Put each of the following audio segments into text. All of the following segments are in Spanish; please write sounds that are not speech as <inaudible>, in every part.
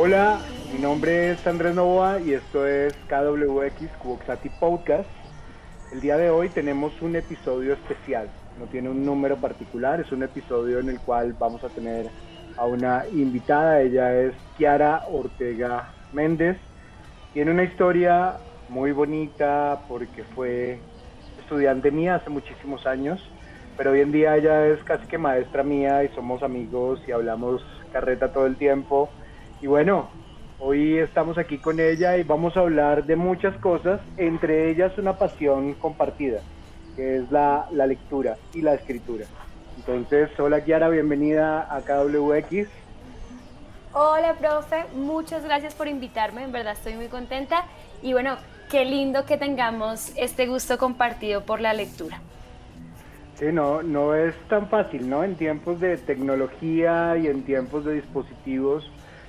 Hola, mi nombre es Andrés Novoa y esto es KWX Cuboxati Podcast. El día de hoy tenemos un episodio especial, no tiene un número particular, es un episodio en el cual vamos a tener a una invitada, ella es Kiara Ortega Méndez. Tiene una historia muy bonita porque fue estudiante mía hace muchísimos años, pero hoy en día ella es casi que maestra mía y somos amigos y hablamos carreta todo el tiempo. Y bueno, hoy estamos aquí con ella y vamos a hablar de muchas cosas, entre ellas una pasión compartida, que es la, la lectura y la escritura. Entonces, hola Kiara, bienvenida a KWX. Hola, profe, muchas gracias por invitarme, en verdad estoy muy contenta y bueno, qué lindo que tengamos este gusto compartido por la lectura. Sí, no, no es tan fácil, ¿no? En tiempos de tecnología y en tiempos de dispositivos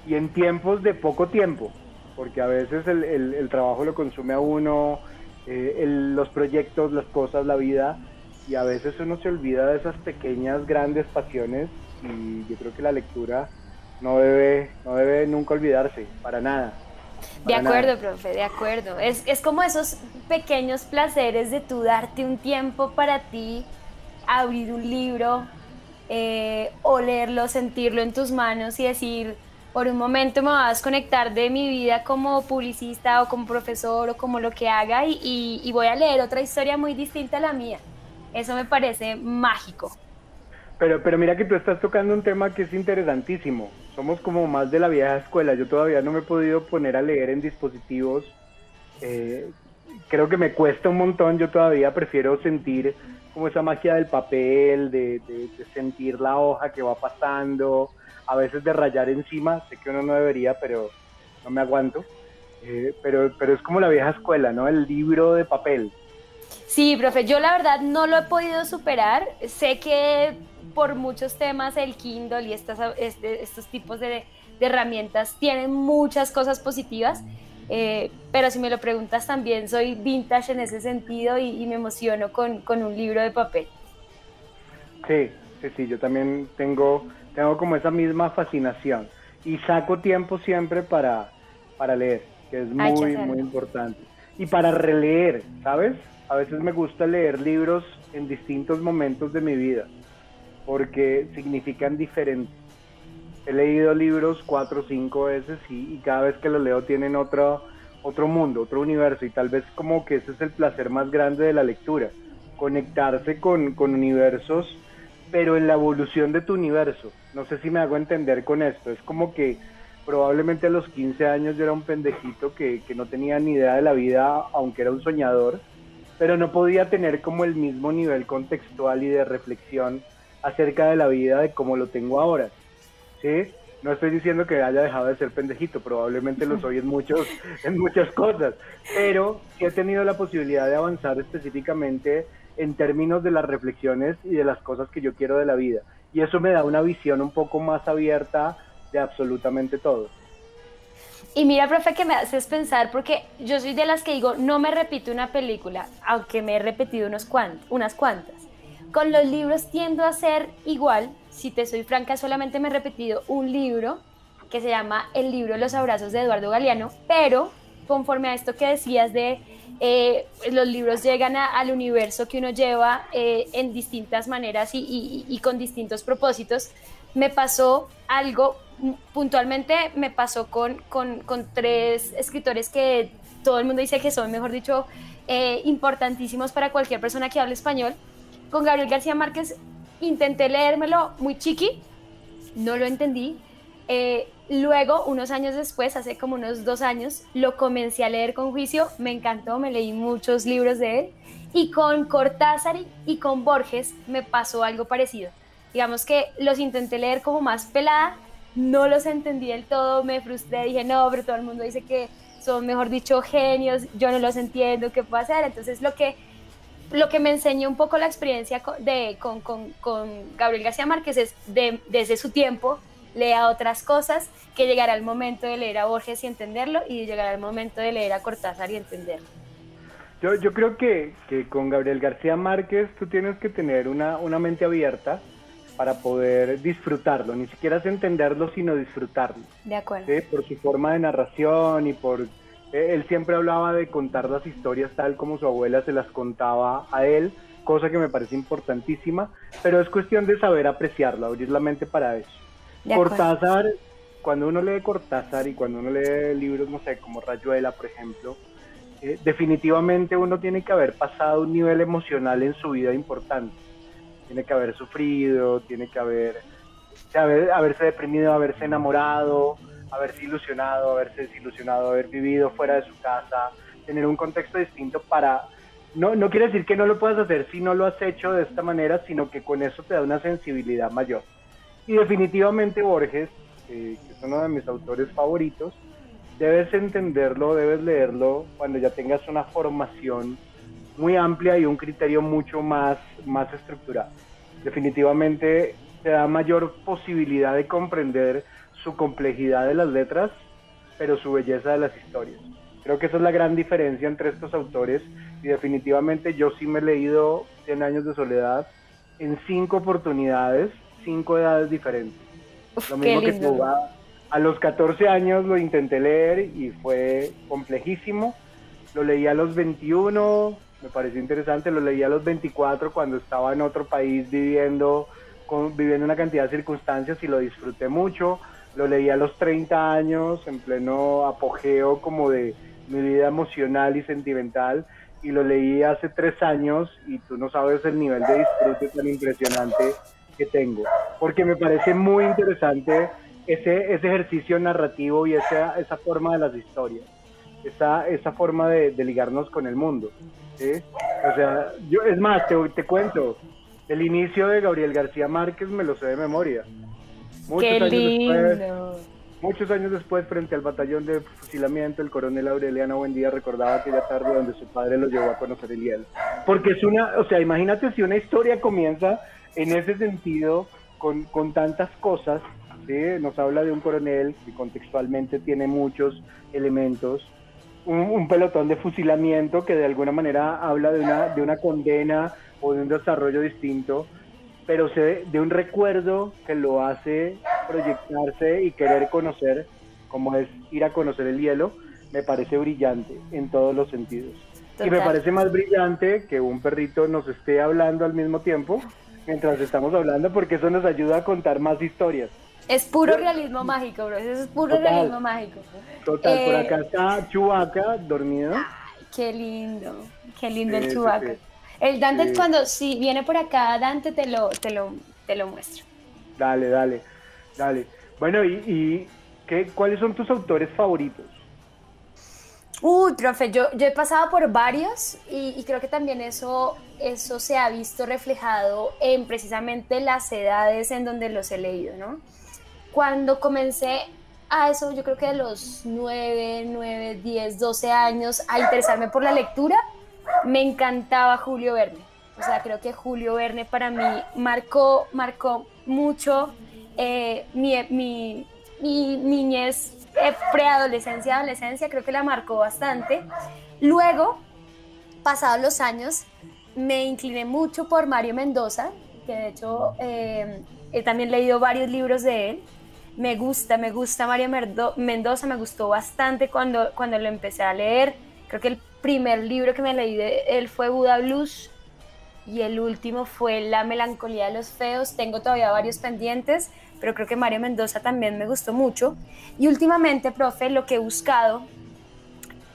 y en tiempos de poco tiempo, porque a veces el, el, trabajo lo consume a uno, eh, los proyectos, las cosas, la vida, y a veces uno se olvida de esas pequeñas, grandes pasiones y yo creo que la lectura no debe, no debe nunca olvidarse, para nada. de acuerdo, profe, de acuerdo. Es, es como esos pequeños placeres de tú darte un tiempo para ti, abrir un libro, eh, olerlo, sentirlo en tus manos y decir, por un momento me voy a desconectar de mi vida como publicista o como profesor o como lo que haga y, voy a leer otra historia muy distinta a la mía. Eso me parece mágico. Pero, pero mira que tú estás tocando un tema que es interesantísimo. Somos como más de la vieja escuela. Yo todavía no me he podido poner a leer en dispositivos. Eh, creo que me cuesta un montón. Yo todavía prefiero sentir como esa magia del papel, de, sentir la hoja que va pasando, a veces de rayar encima. Sé que uno no debería, pero no me aguanto. Eh, pero, pero es como la vieja escuela, ¿no? El libro de papel. Sí, profe, yo la verdad no lo he podido superar. Sé que por muchos temas el Kindle y estas, este, estos tipos de, herramientas tienen muchas cosas positivas, eh, pero si me lo preguntas también soy vintage en ese sentido y, me emociono con, un libro de papel. Sí, sí, sí, yo también tengo, tengo como esa misma fascinación y saco tiempo siempre para, para leer, que es muy, muy importante. Y para releer, ¿sabes? A veces me gusta leer libros en distintos momentos de mi vida porque significan diferente. He leído libros cuatro o cinco veces y, cada vez que los leo tienen otro, otro mundo, otro universo y tal vez como que ese es el placer más grande de la lectura, conectarse con, con universos, pero en la evolución de tu universo. No sé si me hago entender con esto, es como que probablemente a los 15 años yo era un pendejito que, no tenía ni idea de la vida, aunque era un soñador, pero no podía tener como el mismo nivel contextual y de reflexión acerca de la vida de como lo tengo ahora. ¿Sí? No estoy diciendo que haya dejado de ser pendejito, probablemente lo soy en, muchos, <laughs> en muchas cosas, pero he tenido la posibilidad de avanzar específicamente en términos de las reflexiones y de las cosas que yo quiero de la vida. Y eso me da una visión un poco más abierta de absolutamente todo. Y mira, profe, que me haces pensar, porque yo soy de las que digo, no me repito una película, aunque me he repetido unos unas cuantas. Con los libros tiendo a ser igual, si te soy franca, solamente me he repetido un libro que se llama El libro los abrazos de Eduardo Galeano, pero conforme a esto que decías de eh, los libros llegan al universo que uno lleva eh, en distintas maneras y con distintos propósitos, me pasó algo puntualmente me pasó con, con, con, tres escritores que todo el mundo dice que son, mejor dicho, eh, importantísimos para cualquier persona que hable español. Con Gabriel García Márquez intenté leérmelo muy chiqui, no lo entendí. Eh, luego, unos años después, hace como unos dos años, lo comencé a leer con juicio, me encantó, me leí muchos libros de él. Y con Cortázar y con Borges me pasó algo parecido. Digamos que los intenté leer como más pelada, no los entendí del todo, me frustré, dije, no, pero todo el mundo dice que son, mejor dicho, genios, yo no los entiendo, ¿qué puedo hacer? Entonces lo que, lo que me enseñó un poco la experiencia de, con, con, con Gabriel García Márquez es de, desde su tiempo, lea otras cosas, que llegará el momento de leer a Borges y entenderlo y llegará el momento de leer a Cortázar y entenderlo. Yo, yo creo que, que con Gabriel García Márquez tú tienes que tener una, una mente abierta para poder disfrutarlo, ni siquiera es entenderlo, sino disfrutarlo. De acuerdo. Por su forma de narración y por... Eh, él siempre hablaba de contar las historias tal como su abuela se las contaba a él, cosa que me parece importantísima, pero es cuestión de saber apreciarlo, abrir la mente para eso. Cortázar, cuando uno lee Cortázar y cuando uno lee libros, no sé, como Rayuela, por ejemplo, eh, definitivamente uno tiene que haber pasado un nivel emocional en su vida importante. Tiene que haber sufrido, tiene que haber, haberse deprimido, haberse enamorado, haberse ilusionado, haberse desilusionado, haber vivido fuera de su casa, tener un contexto distinto para... No, no quiere decir que no lo puedas hacer si no lo has hecho de esta manera, sino que con eso te da una sensibilidad mayor. Y definitivamente Borges, eh, que es uno de mis autores favoritos, debes entenderlo, debes leerlo cuando ya tengas una formación muy amplia y un criterio mucho más, más estructurado. Definitivamente te da mayor posibilidad de comprender su complejidad de las letras, pero su belleza de las historias. Creo que esa es la gran diferencia entre estos autores y definitivamente yo sí me he leído 100 años de soledad en cinco oportunidades, cinco edades diferentes. Lo mismo que tú, a los 14 años lo intenté leer y fue complejísimo. Lo leí a los 21, me pareció interesante. Lo leí a los 24 cuando estaba en otro país viviendo, con, viviendo una cantidad de circunstancias y lo disfruté mucho. Lo leí a los 30 años, en pleno apogeo como de mi vida emocional y sentimental. Y lo leí hace tres años y tú no sabes el nivel de disfrute tan impresionante que tengo. Porque me parece muy interesante ese, ese ejercicio narrativo y esa, esa forma de las historias, esa, esa forma de, ligarnos con el mundo. O sea, yo, es más, te, te cuento, el inicio de Gabriel García Márquez me lo sé de memoria. Muchos Qué años lindo. Después, muchos años después, frente al batallón de fusilamiento, el coronel Aureliano Buendía recordaba aquella tarde donde su padre lo llevó a conocer el hielo. Porque es una, o sea, imagínate si una historia comienza en ese sentido, con, con tantas cosas, nos habla de un coronel que contextualmente tiene muchos elementos, un, pelotón de fusilamiento que de alguna manera habla de una, de una condena o de un desarrollo distinto, pero se, de un recuerdo que lo hace proyectarse y querer conocer, como es ir a conocer el hielo, me parece brillante en todos los sentidos. Y me parece más brillante que un perrito nos esté hablando al mismo tiempo mientras estamos hablando, porque eso nos ayuda a contar más historias. Es puro realismo mágico, bro. Eso es puro realismo mágico. Total, por acá eh, está Chubaca dormido. qué lindo, qué lindo el Chubaca. El Dante cuando si viene por acá, Dante te lo, te lo, te lo muestro. Dale, dale, dale. Bueno, ¿y, y qué, cuáles son tus autores favoritos? Uy, profe, yo, yo he pasado por varios y, y, creo que también eso, eso se ha visto reflejado en precisamente las edades en donde los he leído, ¿no? Cuando comencé a eso, yo creo que de los 9, 9, 10, 12 años, a interesarme por la lectura, me encantaba Julio Verne. O sea, creo que Julio Verne para mí marcó, marcó mucho eh, mi, mi, mi, niñez, preadolescencia, adolescencia, creo que la marcó bastante. Luego, pasados los años, me incliné mucho por Mario Mendoza, que de hecho eh, he también leído varios libros de él. Me gusta, me gusta Mario Mendoza, me gustó bastante cuando, cuando lo empecé a leer. Creo que el primer libro que me leí de él fue Buda Blues y el último fue La melancolía de los feos. Tengo todavía varios pendientes, pero creo que Mario Mendoza también me gustó mucho. Y últimamente, profe, lo que he buscado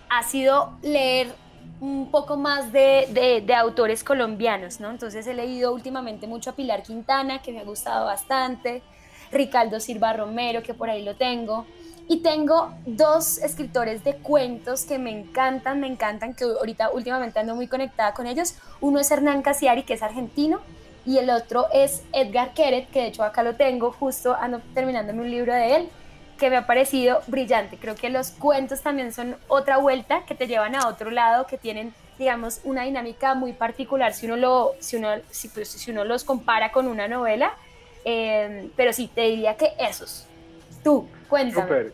ha sido leer un poco más de, de, autores colombianos, ¿no? Entonces he leído últimamente mucho a Pilar Quintana, que me ha gustado bastante. Ricardo Silva Romero, que por ahí lo tengo. Y tengo dos escritores de cuentos que me encantan, me encantan, que ahorita últimamente ando muy conectada con ellos. Uno es Hernán Casiari, que es argentino, y el otro es Edgar Keret, que de hecho acá lo tengo, justo ando terminándome un libro de él, que me ha parecido brillante. Creo que los cuentos también son otra vuelta, que te llevan a otro lado, que tienen, digamos, una dinámica muy particular si uno, lo, si uno, si, pues, si uno los compara con una novela Em, pero sí, te diría que esos. Tú, cuéntame. Súper,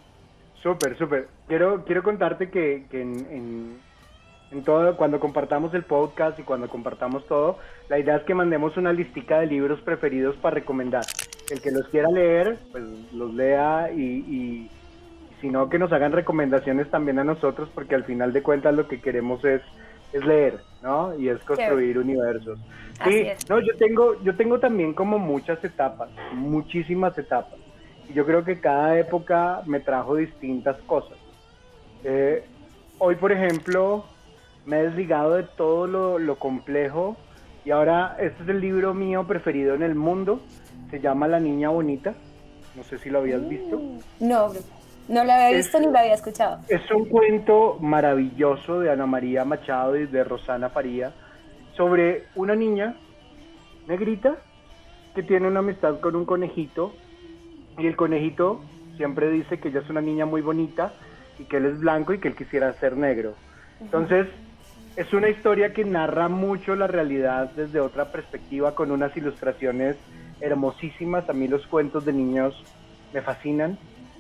súper, súper. Quiero, quiero contarte que, en, en todo, cuando compartamos el podcast y cuando compartamos todo, la idea es que mandemos una listica de libros preferidos para recomendar. El que los quiera leer, pues los lea y, y, si no, que nos hagan recomendaciones también a nosotros, porque al final de cuentas lo que queremos es, es leer, ¿no? Y es construir universos. Sí, no, yo tengo, yo tengo también como muchas etapas, muchísimas etapas. Y yo creo que cada época me trajo distintas cosas. Eh, hoy, por ejemplo, me he desligado de todo lo, complejo y ahora este es el libro mío preferido en el mundo. Se llama La Niña Bonita. No sé si lo habías visto. Mm, no, no lo había visto ni lo había escuchado. Es un cuento maravilloso de Ana María Machado y de Rosana Faría sobre una niña negrita que tiene una amistad con un conejito y el conejito siempre dice que ella es una niña muy bonita y que él es blanco y que él quisiera ser negro. Entonces, es una historia que narra mucho la realidad desde otra perspectiva con unas ilustraciones hermosísimas. A mí los cuentos de niños me fascinan.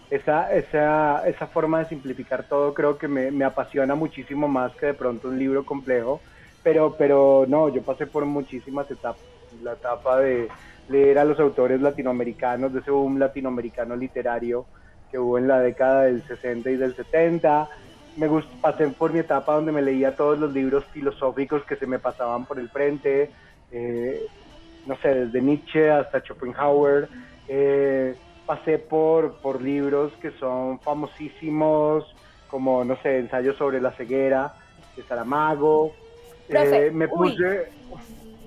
Esa, esa, esa forma de simplificar todo creo que me, apasiona muchísimo más que de pronto un libro complejo. Pero, pero no, yo pasé por muchísimas etapas. La etapa de leer a los autores latinoamericanos, de ese boom latinoamericano literario que hubo en la década del 60 y del 70 me gustó, pasé por mi etapa donde me leía todos los libros filosóficos que se me pasaban por el frente, eh, no sé, desde Nietzsche hasta Schopenhauer. Eh, pasé por, por libros que son famosísimos, como, no sé, Ensayos sobre la ceguera, de Saramago. Eh, me puse...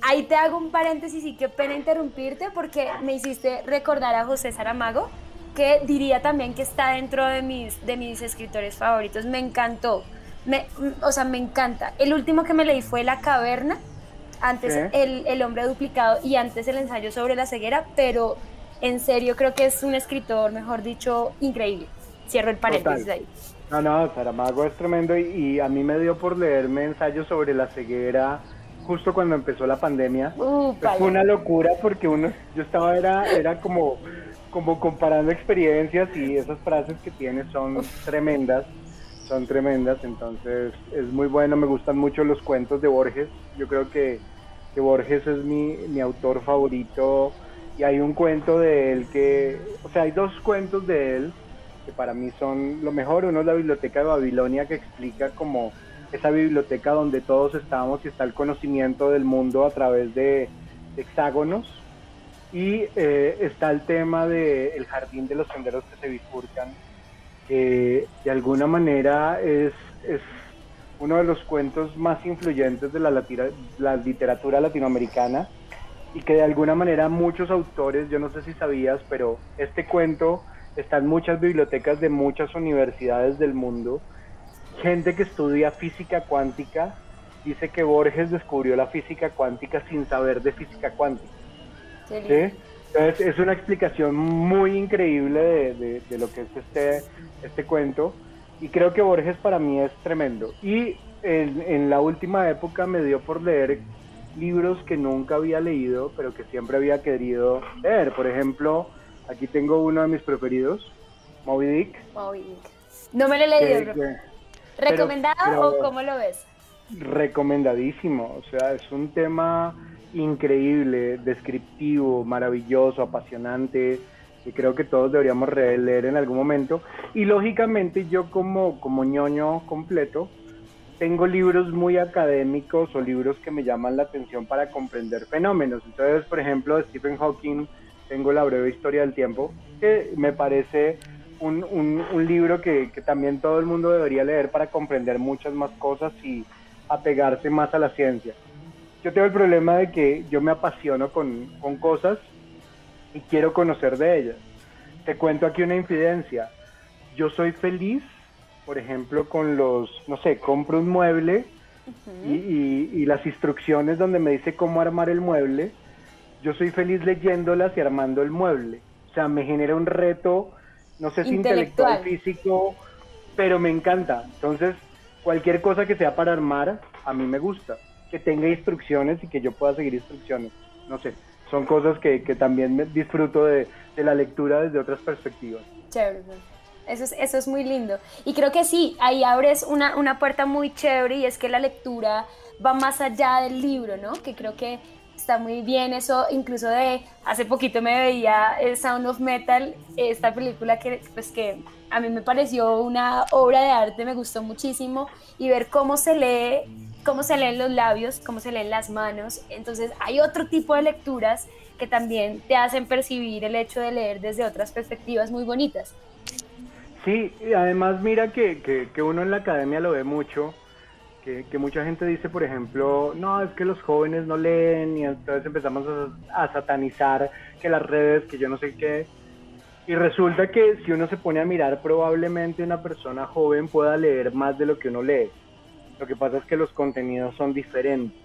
ahí te hago un paréntesis y qué pena interrumpirte porque me hiciste recordar a José Saramago que diría también que está dentro de mis, de mis escritores favoritos. Me encantó. Me, o sea, me encanta. El último que me leí fue La Caverna, antes el, el, Hombre Duplicado y antes el ensayo sobre la ceguera, pero en serio creo que es un escritor, mejor dicho, increíble. Cierro el paréntesis ahí. No, no, Saramago es tremendo y, a mí me dio por leerme ensayos sobre la ceguera justo cuando empezó la pandemia. Uh, fue una locura porque uno, yo estaba, era, era como como comparando experiencias y esas frases que tiene son tremendas, son tremendas, entonces es muy bueno, me gustan mucho los cuentos de Borges, yo creo que, que Borges es mi, mi, autor favorito y hay un cuento de él que, o sea, hay dos cuentos de él que para mí son lo mejor, uno es la Biblioteca de Babilonia que explica como esa biblioteca donde todos estamos y está el conocimiento del mundo a través de hexágonos y eh, está el tema del el jardín de los senderos que se bifurcan, que de alguna manera es, es uno de los cuentos más influyentes de la, la literatura latinoamericana y que de alguna manera muchos autores, yo no sé si sabías, pero este cuento está en muchas bibliotecas de muchas universidades del mundo. Gente que estudia física cuántica dice que Borges descubrió la física cuántica sin saber de física cuántica. ¿Sí? Entonces es una explicación muy increíble de, de, lo que es este, este cuento y creo que Borges para mí es tremendo. Y en, en, la última época me dio por leer libros que nunca había leído, pero que siempre había querido leer. Por ejemplo, aquí tengo uno de mis preferidos, Moby Dick. Moby Dick. No me lo he leído. ¿Recomendado o cómo lo ves? Recomendadísimo, o sea, es un tema increíble, descriptivo, maravilloso, apasionante, que creo que todos deberíamos leer en algún momento. Y lógicamente yo como, como ñoño completo, tengo libros muy académicos o libros que me llaman la atención para comprender fenómenos. Entonces, por ejemplo, Stephen Hawking, tengo La breve historia del tiempo, que me parece un, un, un libro que, que también todo el mundo debería leer para comprender muchas más cosas y apegarse más a la ciencia yo tengo el problema de que yo me apasiono con, cosas y quiero conocer de ellas. Te cuento aquí una infidencia. Yo soy feliz, por ejemplo, con los, no sé, compro un mueble y, las instrucciones donde me dice cómo armar el mueble. Yo soy feliz leyéndolas y armando el mueble. O sea, me genera un reto, no sé si intelectual, físico, pero me encanta. Entonces, cualquier cosa que sea para armar, a mí me gusta que tenga instrucciones y que yo pueda seguir instrucciones. No sé, son cosas que, que también disfruto de, de, la lectura desde otras perspectivas. Chévere. Eso es, eso es muy lindo. Y creo que sí, ahí abres una, una puerta muy chévere y es que la lectura va más allá del libro, ¿no? Que creo que está muy bien eso, incluso de hace poquito me veía el Sound of Metal, esta película que pues que a mí me pareció una obra de arte, me gustó muchísimo y ver cómo se lee, cómo se leen los labios, cómo se leen las manos, entonces hay otro tipo de lecturas que también te hacen percibir el hecho de leer desde otras perspectivas muy bonitas. Sí, y además mira que, que, que uno en la academia lo ve mucho, que, mucha gente dice, por ejemplo, no, es que los jóvenes no leen y entonces empezamos a, satanizar que las redes, que yo no sé qué. Y resulta que si uno se pone a mirar, probablemente una persona joven pueda leer más de lo que uno lee. Lo que pasa es que los contenidos son diferentes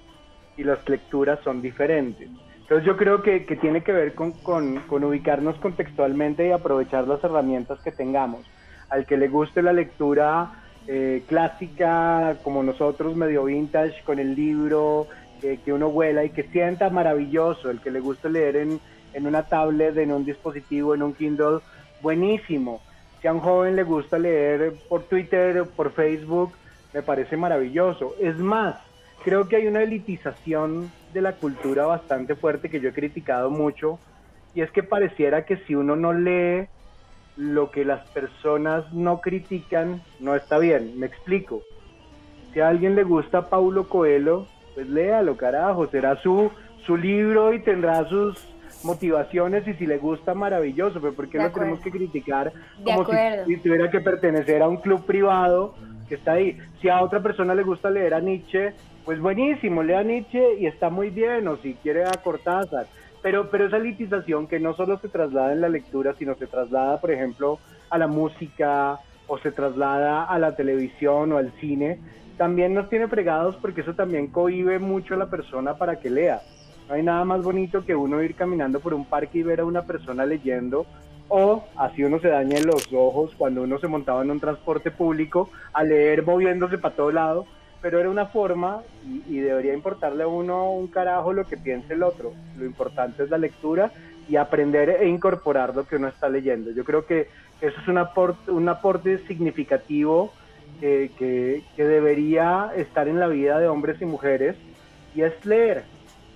y las lecturas son diferentes. Entonces yo creo que, que tiene que ver con, con, con ubicarnos contextualmente y aprovechar las herramientas que tengamos. Al que le guste la lectura eh, clásica como nosotros, medio vintage, con el libro, que uno vuela y que sienta maravilloso, el que le gusta leer en, en una tablet, en un dispositivo, en un Kindle, buenísimo. Si a un joven le gusta leer por Twitter, por Facebook, me parece maravilloso. Es más, creo que hay una elitización de la cultura bastante fuerte que yo he criticado mucho, y es que pareciera que si uno no lee lo que las personas no critican no está bien. Me explico. Si a alguien le gusta Paulo Coelho, pues léalo, carajo. Será su, su libro y tendrá sus motivaciones y si le gusta, maravilloso. Pero ¿por qué lo tenemos que criticar como si, tuviera que pertenecer a un club privado que está ahí? Si a otra persona le gusta leer a Nietzsche, pues buenísimo, lea Nietzsche y está muy bien. O si quiere a Cortázar pero, pero esa elitización que no solo se traslada en la lectura, sino se traslada, por ejemplo, a la música o se traslada a la televisión o al cine, también nos tiene fregados porque eso también cohibe mucho a la persona para que lea. No hay nada más bonito que uno ir caminando por un parque y ver a una persona leyendo o así uno se daña los ojos cuando uno se montaba en un transporte público a leer moviéndose para todo lado pero era una forma y, debería importarle a uno un carajo lo que piense el otro. Lo importante es la lectura y aprender e incorporar lo que uno está leyendo. Yo creo que eso es un aporte, un aporte significativo que, que, debería estar en la vida de hombres y mujeres y es leer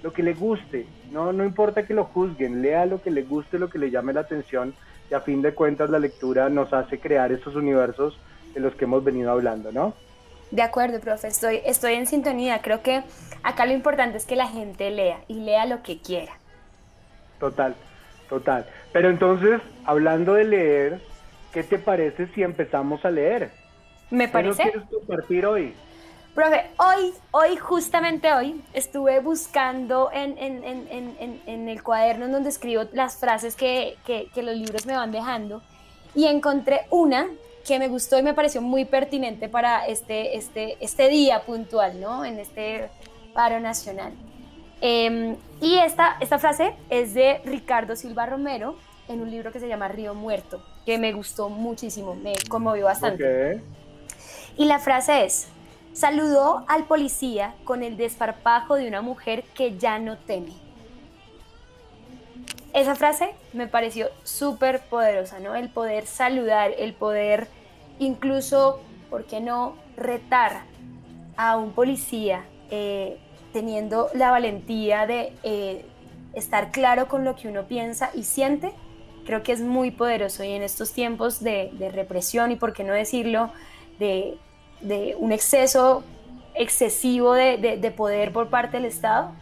lo que le guste. No, no importa que lo juzguen, lea lo que le guste, lo que le llame la atención y a fin de cuentas la lectura nos hace crear esos universos de los que hemos venido hablando, ¿no? De acuerdo, profe, estoy, estoy en sintonía. Creo que acá lo importante es que la gente lea y lea lo que quiera. Total, total. Pero entonces, hablando de leer, ¿qué te parece si empezamos a leer? Me parece. ¿Qué quieres compartir hoy? Profe, hoy, hoy, justamente hoy, estuve buscando en, en, en, en el cuaderno en donde escribo las frases que, que, que los libros me van dejando y encontré una que me gustó y me pareció muy pertinente para este, este, este día puntual, ¿no? En este paro nacional. Em, y esta, esta frase es de Ricardo Silva Romero en un libro que se llama Río Muerto, que me gustó muchísimo, me conmovió bastante. Y la frase es, saludó al policía con el desparpajo de una mujer que ya no teme. Esa frase me pareció súper poderosa, ¿no? El poder saludar, el poder incluso, ¿por qué no retar a un policía eh, teniendo la valentía de eh, estar claro con lo que uno piensa y siente? Creo que es muy poderoso y en estos tiempos de, represión y, por qué no decirlo, de, un exceso excesivo de, poder por parte del Estado,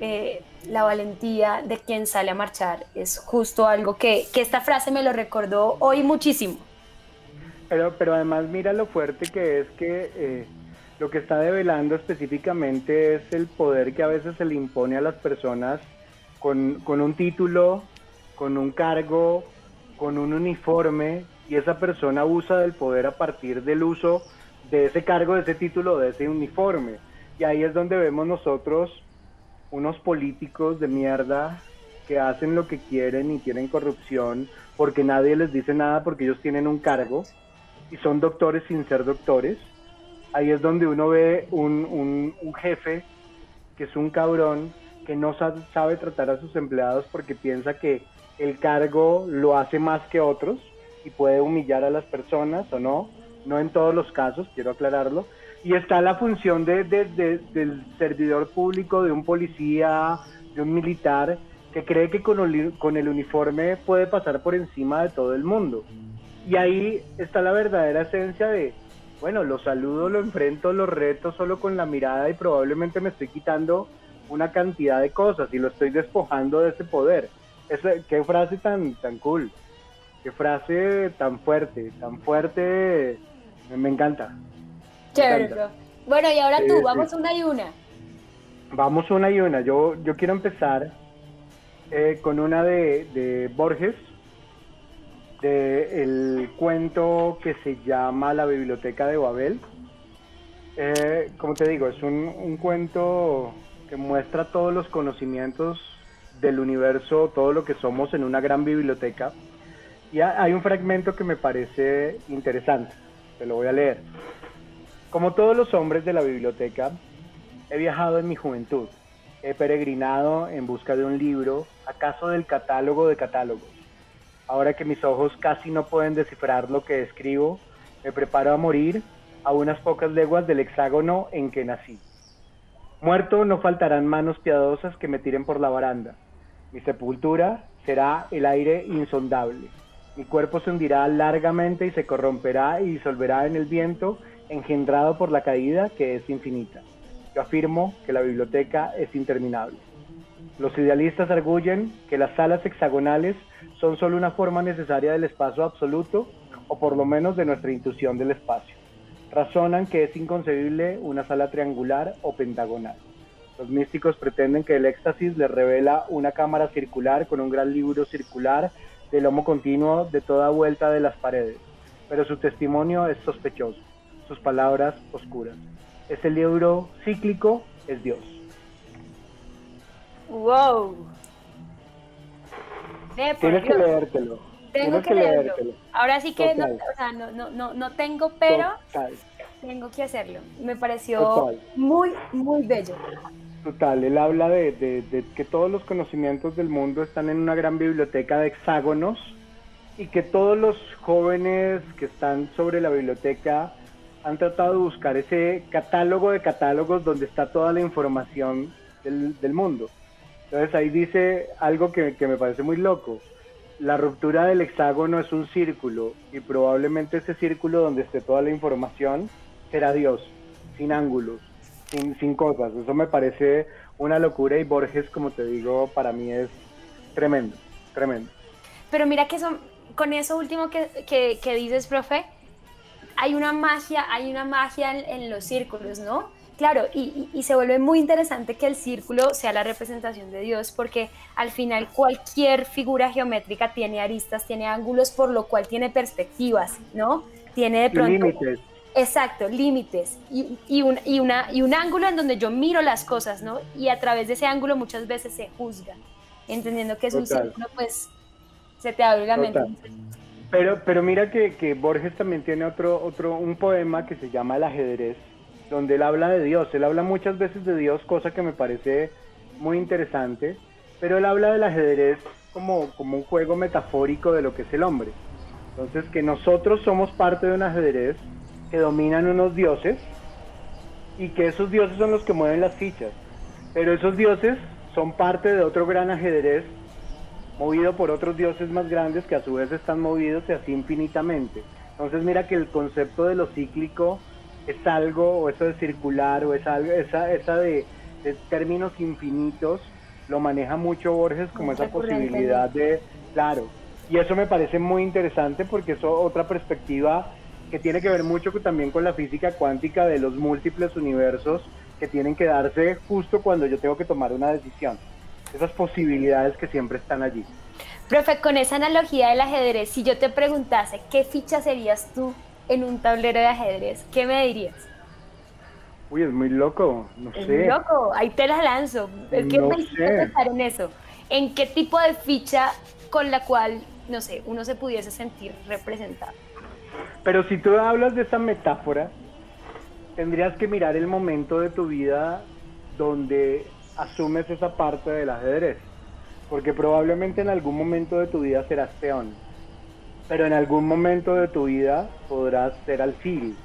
eh, la valentía de quien sale a marchar es justo algo que, esta frase me lo recordó hoy muchísimo. Pero, pero además mira lo fuerte que es que eh, lo que está develando específicamente es el poder que a veces se le impone a las personas con, con un título, con un cargo, con un uniforme, y esa persona usa del poder a partir del uso de ese cargo, de ese título, de ese uniforme. Y ahí es donde vemos nosotros unos políticos de mierda que hacen lo que quieren y tienen corrupción porque nadie les dice nada porque ellos tienen un cargo y son doctores sin ser doctores. Ahí es donde uno ve un, un, jefe que es un cabrón que no sabe tratar a sus empleados porque piensa que el cargo lo hace más que otros y puede humillar a las personas o no, no en todos los casos, quiero aclararlo. Y está la función de, del servidor público, de un policía, de un militar, que cree que con el, con el uniforme puede pasar por encima de todo el mundo. Y ahí está la verdadera esencia de, bueno, lo saludo, lo enfrento, lo reto solo con la mirada y probablemente me estoy quitando una cantidad de cosas y lo estoy despojando de ese poder. qué frase tan, tan cool, qué frase tan fuerte, tan fuerte, me, encanta. Chévere, Bueno, y ahora tú, vamos una y una. Vamos una y una. Yo, yo quiero empezar eh, con una de, de Borges, de el cuento que se llama La Biblioteca de Babel. Eh, como te digo, es un, un cuento que muestra todos los conocimientos del universo, todo lo que somos en una gran biblioteca. Y hay un fragmento que me parece interesante, te lo voy a leer. Como todos los hombres de la biblioteca, he viajado en mi juventud, he peregrinado en busca de un libro, acaso del catálogo de catálogos. Ahora que mis ojos casi no pueden descifrar lo que escribo, me preparo a morir a unas pocas leguas del hexágono en que nací. Muerto no faltarán manos piadosas que me tiren por la baranda. Mi sepultura será el aire insondable. Mi cuerpo se hundirá largamente y se corromperá y disolverá en el viento engendrado por la caída que es infinita. Yo afirmo que la biblioteca es interminable. Los idealistas arguyen que las salas hexagonales son solo una forma necesaria del espacio absoluto o por lo menos de nuestra intuición del espacio razonan que es inconcebible una sala triangular o pentagonal. Los místicos pretenden que el éxtasis les revela una cámara circular con un gran libro circular de lomo continuo de toda vuelta de las paredes, pero su testimonio es sospechoso, sus palabras oscuras. Ese libro cíclico es Dios. ¡Wow! Tienes que leértelo. Tengo que, leerlo. Ahora sí que no, o sea, no, no, no, tengo, pero tengo que hacerlo. Me pareció muy, muy bello. Total, él habla de, que todos los conocimientos del mundo están en una gran biblioteca de hexágonos y que todos los jóvenes que están sobre la biblioteca han tratado de buscar ese catálogo de catálogos donde está toda la información del, del mundo. Entonces ahí dice algo que, que me parece muy loco la ruptura del hexágono es un círculo y probablemente ese círculo donde esté toda la información será Dios, sin ángulos, sin, sin cosas. Eso me parece una locura y Borges, como te digo, para mí es tremendo, tremendo. Pero mira que son, con eso último que, que, dices, profe, hay una magia, hay una magia en los círculos, ¿no? Claro, y, se vuelve muy interesante que el círculo sea la representación de Dios, porque al final cualquier figura geométrica tiene aristas, tiene ángulos, por lo cual tiene perspectivas, ¿no? Tiene de pronto... Límites. Exacto, límites y, un, una, y un ángulo en donde yo miro las cosas, ¿no? Y a través de ese ángulo muchas veces se juzga, entendiendo que es un círculo, pues se te abre la mente. Pero, pero mira que, que Borges también tiene otro, otro, un poema que se llama El ajedrez, donde él habla de Dios. Él habla muchas veces de Dios, cosa que me parece muy interesante, pero él habla del ajedrez como, como un juego metafórico de lo que es el hombre. Entonces, que nosotros somos parte de un ajedrez que dominan unos dioses y que esos dioses son los que mueven las fichas. Pero esos dioses son parte de otro gran ajedrez movido por otros dioses más grandes que a su vez están movidos y así infinitamente. Entonces mira que el concepto de lo cíclico es algo, o eso de circular, o es algo, esa, esa de, términos infinitos, lo maneja mucho Borges como esa posibilidad de, claro, y eso me parece muy interesante porque es otra perspectiva que tiene que ver mucho también con la física cuántica de los múltiples universos que tienen que darse justo cuando yo tengo que tomar una decisión. Esas posibilidades que siempre están allí. Profe, con esa analogía del ajedrez, si yo te preguntase, ¿qué ficha serías tú en un tablero de ajedrez, ¿qué me dirías? Uy, es muy loco, no es sé. Muy loco, ahí te las lanzo. Es que me hiciste pensar en eso. ¿En qué tipo de ficha con la cual, no sé, uno se pudiese sentir representado? Pero si tú hablas de esa metáfora, tendrías que mirar el momento de tu vida donde asumes esa parte del ajedrez. Porque probablemente en algún momento de tu vida serás peón pero en algún momento de tu vida podrás ser alfil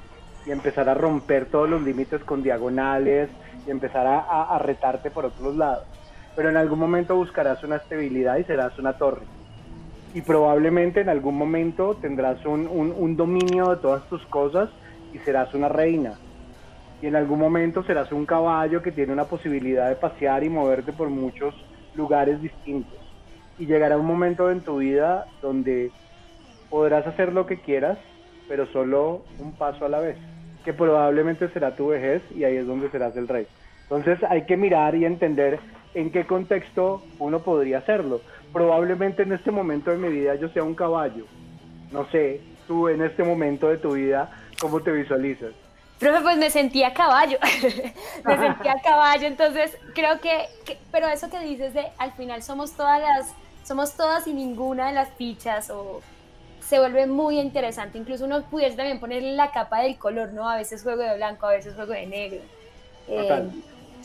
y empezar a romper todos los límites con diagonales y empezar a, retarte por otros lados. Pero en algún momento buscarás una estabilidad y serás una torre. Y probablemente en algún momento tendrás un, un dominio de todas tus cosas y serás una reina. Y en algún momento serás un caballo que tiene una posibilidad de pasear y moverte por muchos lugares distintos. Y llegará un momento en tu vida donde podrás hacer lo que quieras, pero solo un paso a la vez, que probablemente será tu vejez y ahí es donde serás el rey. Entonces hay que mirar y entender en qué contexto uno podría hacerlo. Probablemente en este momento de mi vida yo sea un caballo. No sé, tú en este momento de tu vida, ¿cómo te visualizas? Profe, pues me sentía caballo, <laughs> me sentía <laughs> caballo, entonces creo que, pero eso que dices de al final somos todas las, somos todas y ninguna de las fichas o se vuelve muy interesante. Incluso uno pudiese también ponerle la capa del color, ¿no? A veces juego de blanco, a veces juego de negro. Eh,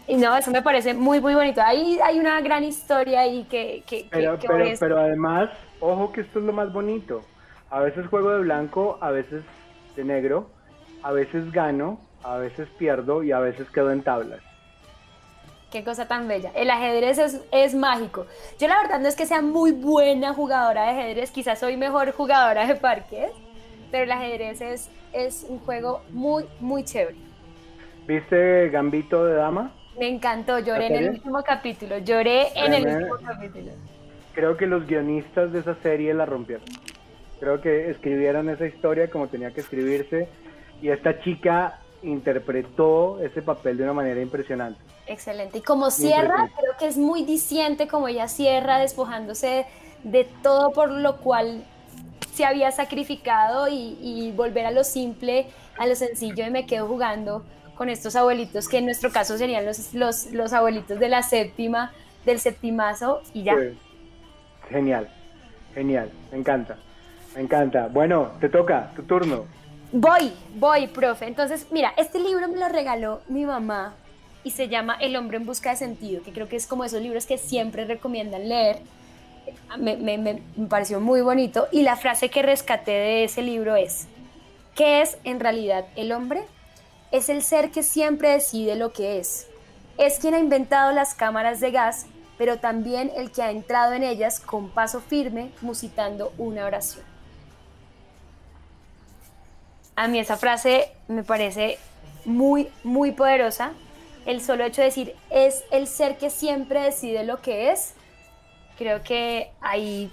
y no, eso me parece muy, muy bonito. Ahí hay una gran historia ahí que... que, pero, pero, pero además, ojo que esto es lo más bonito. A veces juego de blanco, a veces de negro, a veces gano, a veces pierdo y a veces quedo en tablas. Qué cosa tan bella. El ajedrez es, mágico. Yo la verdad no es que sea muy buena jugadora de ajedrez, quizás soy mejor jugadora de parques, pero el ajedrez es, es un juego muy, muy chévere. ¿Viste Gambito de Dama? Me encantó, lloré en el último capítulo, lloré en el último capítulo. Creo que los guionistas de esa serie la rompieron. Creo que escribieron esa historia como tenía que escribirse y esta chica interpretó ese papel de una manera impresionante. Excelente. Y como cierra, creo que es muy diciente como ella cierra, despojándose de todo por lo cual se había sacrificado y, volver a lo simple, a lo sencillo y me quedo jugando con estos abuelitos, que en nuestro caso serían los, los, los abuelitos de la séptima, del septimazo y ya. Genial, genial, me encanta, me encanta. Bueno, te toca, tu turno. Voy, voy, profe. Entonces, mira, este libro me lo regaló mi mamá y se llama El hombre en busca de sentido, que creo que es como esos libros que siempre recomiendan leer. Me, me, pareció muy bonito y la frase que rescaté de ese libro es, ¿qué es en realidad el hombre? Es el ser que siempre decide lo que es. Es quien ha inventado las cámaras de gas, pero también el que ha entrado en ellas con paso firme, musitando una oración. A mí esa frase me parece muy, muy poderosa. El solo hecho de decir es el ser que siempre decide lo que es, creo que ahí,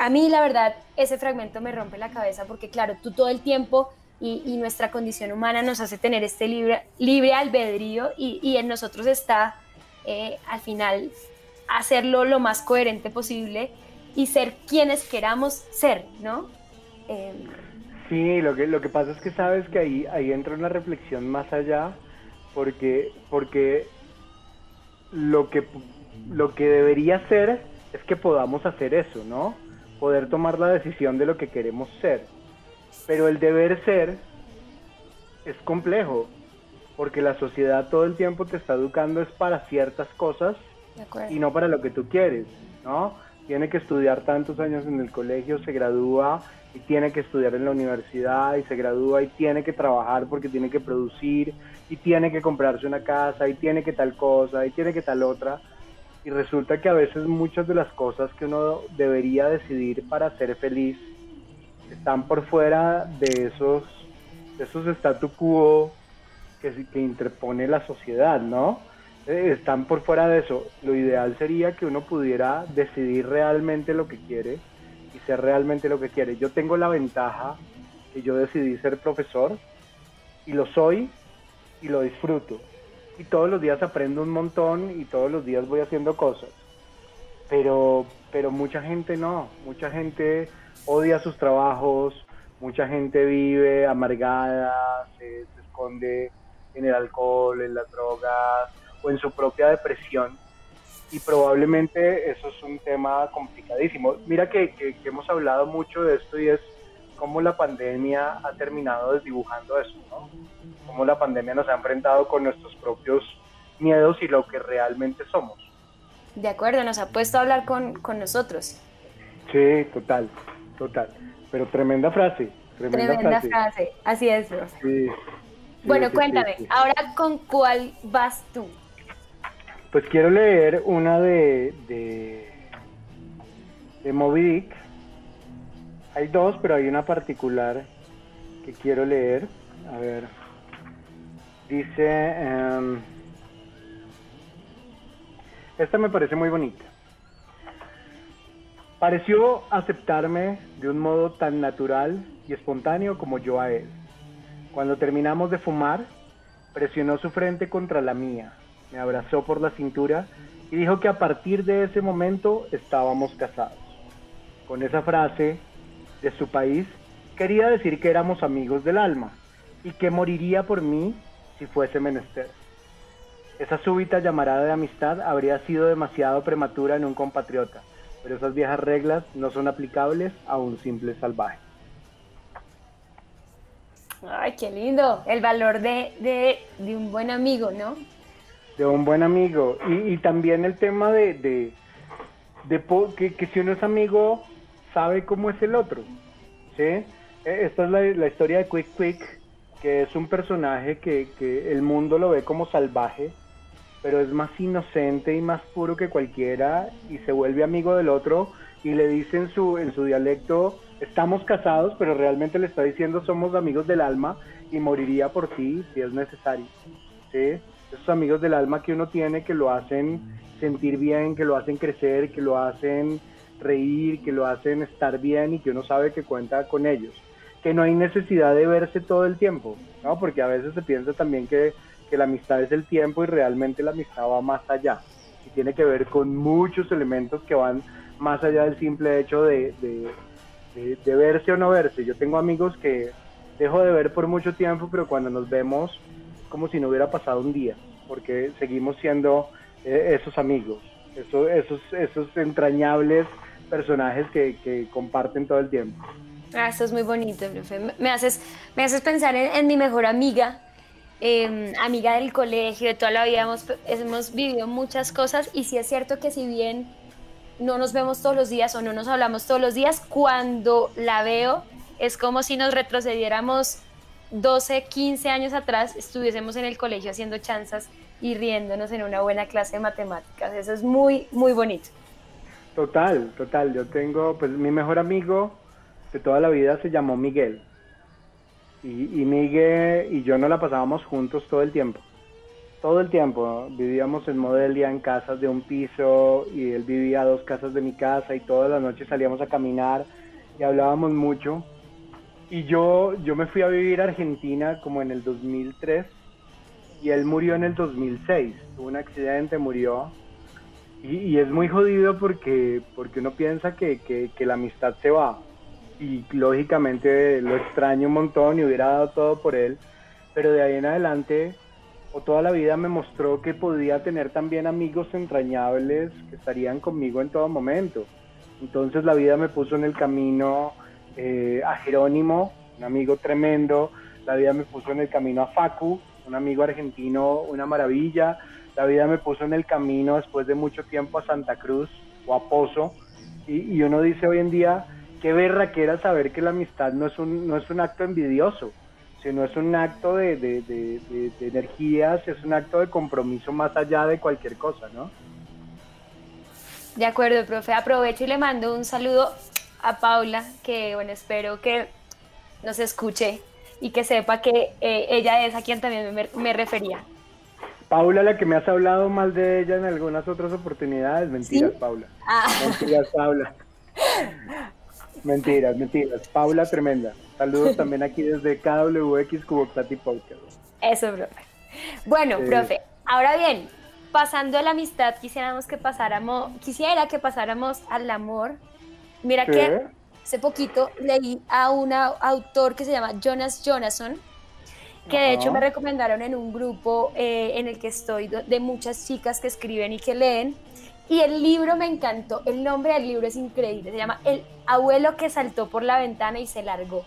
a mí la verdad, ese fragmento me rompe la cabeza porque claro, tú todo el tiempo y, nuestra condición humana nos hace tener este libre, albedrío y, en nosotros está eh, al final hacerlo lo más coherente posible y ser quienes queramos ser, ¿no? Eh, Sí, lo que, lo que pasa es que sabes que ahí, ahí entra una reflexión más allá, porque, porque lo, que, lo que debería ser es que podamos hacer eso, ¿no? Poder tomar la decisión de lo que queremos ser. Pero el deber ser es complejo, porque la sociedad todo el tiempo te está educando es para ciertas cosas y no para lo que tú quieres, ¿no? Tiene que estudiar tantos años en el colegio, se gradúa y tiene que estudiar en la universidad y se gradúa y tiene que trabajar porque tiene que producir y tiene que comprarse una casa y tiene que tal cosa y tiene que tal otra. Y resulta que a veces muchas de las cosas que uno debería decidir para ser feliz están por fuera de esos, esos statu quo que, que interpone la sociedad, ¿no? Eh, están por fuera de eso. Lo ideal sería que uno pudiera decidir realmente lo que quiere y ser realmente lo que quiere. Yo tengo la ventaja que yo decidí ser profesor y lo soy y lo disfruto. Y todos los días aprendo un montón y todos los días voy haciendo cosas. Pero, pero mucha gente no, mucha gente odia sus trabajos, mucha gente vive amargada, se, esconde en el alcohol, en las drogas o en su propia depresión y probablemente eso es un tema complicadísimo. Mira que, hemos hablado mucho de esto y es cómo la pandemia ha terminado desdibujando eso, ¿no? Cómo la pandemia nos ha enfrentado con nuestros propios miedos y lo que realmente somos. De acuerdo, nos ha puesto a hablar con, con nosotros. Sí, total, total. pero tremenda frase. Tremenda, frase. así es, bueno, cuéntame, ahora con cuál vas tú. Pues quiero leer una de, de, de Moby Dick. Hay dos, pero hay una particular que quiero leer. A ver. Dice... Em, esta me parece muy bonita. Pareció aceptarme de un modo tan natural y espontáneo como yo a él. Cuando terminamos de fumar, presionó su frente contra la mía, me abrazó por la cintura y dijo que a partir de ese momento estábamos casados. Con esa frase de su país, quería decir que éramos amigos del alma y que moriría por mí si fuese menester. Esa súbita llamarada de amistad habría sido demasiado prematura en un compatriota, pero esas viejas reglas no son aplicables a un simple salvaje. Ay, qué lindo. El valor de, un buen amigo, ¿no? De un buen amigo. Y, también el tema de, de, que, si uno es amigo, sabe cómo es el otro. ¿Sí? E, esta es la, historia de Quick Quick, que es un personaje que, que el mundo lo ve como salvaje pero es más inocente y más puro que cualquiera y se vuelve amigo del otro y le dice en su, en su dialecto, estamos casados, pero realmente le está diciendo somos amigos del alma y moriría por ti si es necesario. ¿sí? Esos amigos del alma que uno tiene que lo hacen sentir bien, que lo hacen crecer, que lo hacen reír, que lo hacen estar bien y que uno sabe que cuenta con ellos. Que no hay necesidad de verse todo el tiempo, ¿no? Porque a veces se piensa también que que la amistad es el tiempo y realmente la amistad va más allá y tiene que ver con muchos elementos que van más allá del simple hecho de, de, verse o no verse. Yo tengo amigos que dejo de ver por mucho tiempo, pero cuando nos vemos como si no hubiera pasado un día, porque seguimos siendo eh, esos amigos, esos, esos, esos entrañables personajes que, que comparten todo el tiempo. Ah, es muy bonito, profe. Me haces, me haces pensar en mi mejor amiga, Em, amiga del colegio, de toda la vida hemos, hemos vivido muchas cosas y sí es cierto que si bien no nos vemos todos los días o no nos hablamos todos los días, cuando la veo es como si nos retrocediéramos 12, 15 años atrás, estuviésemos en el colegio haciendo chanzas y riéndonos en una buena clase de matemáticas. Eso es muy, muy bonito. Total, total. Yo tengo, pues mi mejor amigo de toda la vida se llamó Miguel. Y, Miguel y yo no la pasábamos juntos todo el tiempo. Todo el tiempo. Vivíamos en Modelia, en casas de un piso, y él vivía dos casas de mi casa, y todas las noches salíamos a caminar y hablábamos mucho. Y yo, yo me fui a vivir a Argentina como en el 2003, y él murió en el 2006. Tuvo un accidente, murió. Y, es muy jodido porque, porque uno piensa que, que la amistad se va y lógicamente lo extraño un montón y hubiera dado todo por él, pero de ahí en adelante o toda la vida me mostró que podía tener también amigos entrañables que estarían conmigo en todo momento. Entonces la vida me puso en el camino eh, a Jerónimo, un amigo tremendo, la vida me puso en el camino a Facu, un amigo argentino, una maravilla, la vida me puso en el camino después de mucho tiempo a Santa Cruz o a Pozo, y, y uno dice hoy en día, qué verra que era saber que la amistad no es un, no es un acto envidioso, sino es un acto de, de, de, energías, es un acto de compromiso más allá de cualquier cosa, ¿no? De acuerdo, profe. Aprovecho y le mando un saludo a Paula, que bueno, espero que nos escuche y que sepa que eh, ella es a quien también me, me, refería. Paula, la que me has hablado mal de ella en algunas otras oportunidades. Mentiras, Paula. Ah. Mentiras, Paula. <laughs> Mentiras, mentiras. Paula, tremenda. Saludos <laughs> también aquí desde KWX Cuboctati Podcast. Eso, profe. Bueno, profe, ahora bien, pasando a la amistad, quisiéramos que pasáramos, quisiera que pasáramos al amor. Mira que hace poquito leí a un autor que se llama Jonas Jonasson, que de hecho me recomendaron en un grupo eh, en el que estoy de muchas chicas que escriben y que leen. Y el libro me encantó, el nombre del libro es increíble, se llama El abuelo que saltó por la ventana y se largó.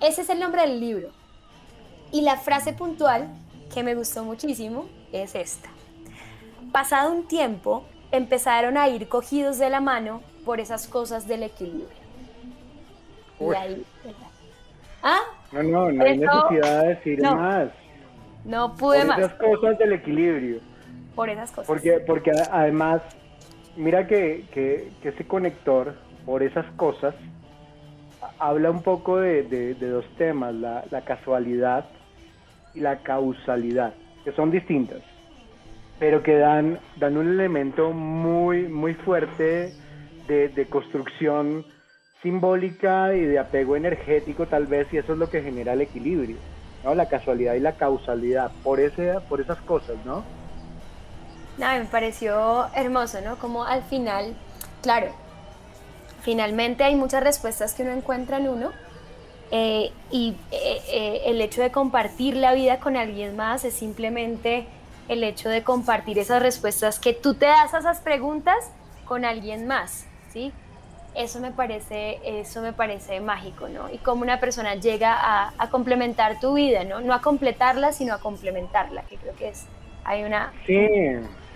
Ese es el nombre del libro. Y la frase puntual que me gustó muchísimo es esta. Pasado un tiempo, empezaron a ir cogidos de la mano por esas cosas del equilibrio. ¿Ah? No, no, no hay necesidad de decir más. No pude Por más. esas cosas del equilibrio. Por esas cosas. Porque, porque además, mira que, que, ese conector, por esas cosas, habla un poco de, de, dos temas, la, la, casualidad y la causalidad, que son distintas, pero que dan, dan un elemento muy, muy fuerte de, de construcción simbólica y de apego energético tal vez, y eso es lo que genera el equilibrio, ¿no? La casualidad y la causalidad, por, ese, por esas cosas, ¿no? No, me pareció hermoso, ¿no? Como al final, claro, finalmente hay muchas respuestas que uno encuentra en uno, eh, y eh, eh, el hecho de compartir la vida con alguien más es simplemente el hecho de compartir esas respuestas que tú te das a esas preguntas con alguien más, ¿sí? eso me parece, eso me parece mágico, ¿no? Y cómo una persona llega a, complementar tu vida, ¿no? No a completarla, sino a complementarla, que creo que es, hay una,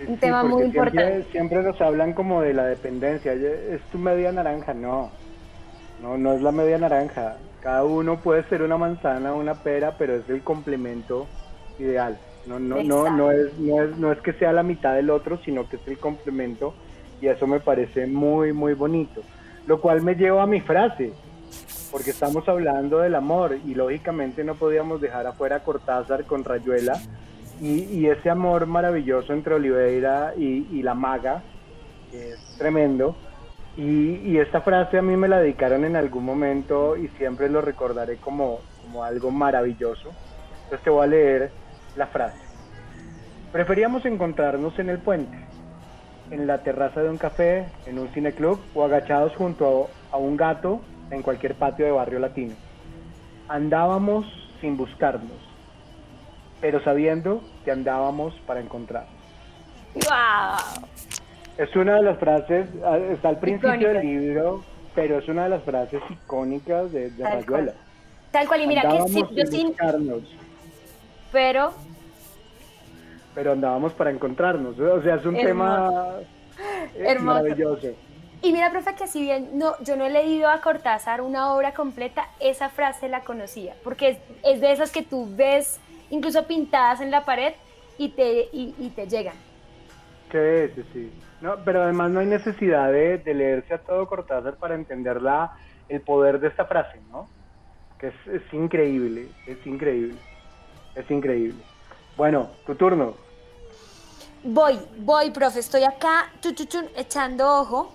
un tema muy importante. Siempre nos hablan como de la dependencia, es tu media naranja, no, no, no es la media naranja. Cada uno puede ser una manzana, una pera, pero es el complemento ideal. No, no, no, no, es, no, es, no es que sea la mitad del otro, sino que es el complemento y eso me parece muy, muy bonito. Lo cual me lleva a mi frase, porque estamos hablando del amor y lógicamente no podíamos dejar afuera a Cortázar con Rayuela y, ese amor maravilloso entre Oliveira y, la maga, es tremendo. Y, esta frase a mí me la dedicaron en algún momento y siempre lo recordaré como, como algo maravilloso. Entonces te voy a leer la frase. Preferíamos encontrarnos en el puente en la terraza de un café, en un cineclub o agachados junto a, un gato en cualquier patio de barrio latino. Andábamos sin buscarnos, pero sabiendo que andábamos para encontrarnos. ¡Wow! Es una de las frases, ah, está al principio del libro, pero es una de las frases icónicas de, de Tal Rayuela. Tal cual, y mira que sí, yo sin... Pero pero andábamos para encontrarnos. O sea, es un tema eh, maravilloso. Y mira, profe, que si bien no, yo no he leído a Cortázar una obra completa, esa frase la conocía, porque es, de esas que tú ves incluso pintadas en la pared y te, y, te llegan. Sí, sí, sí. No, pero además no hay necesidad de, leerse a todo Cortázar para entender la, el poder de esta frase, ¿no? Que es, es increíble, es increíble, es increíble. Bueno, tu turno. Voy, voy, profe. Estoy acá echando ojo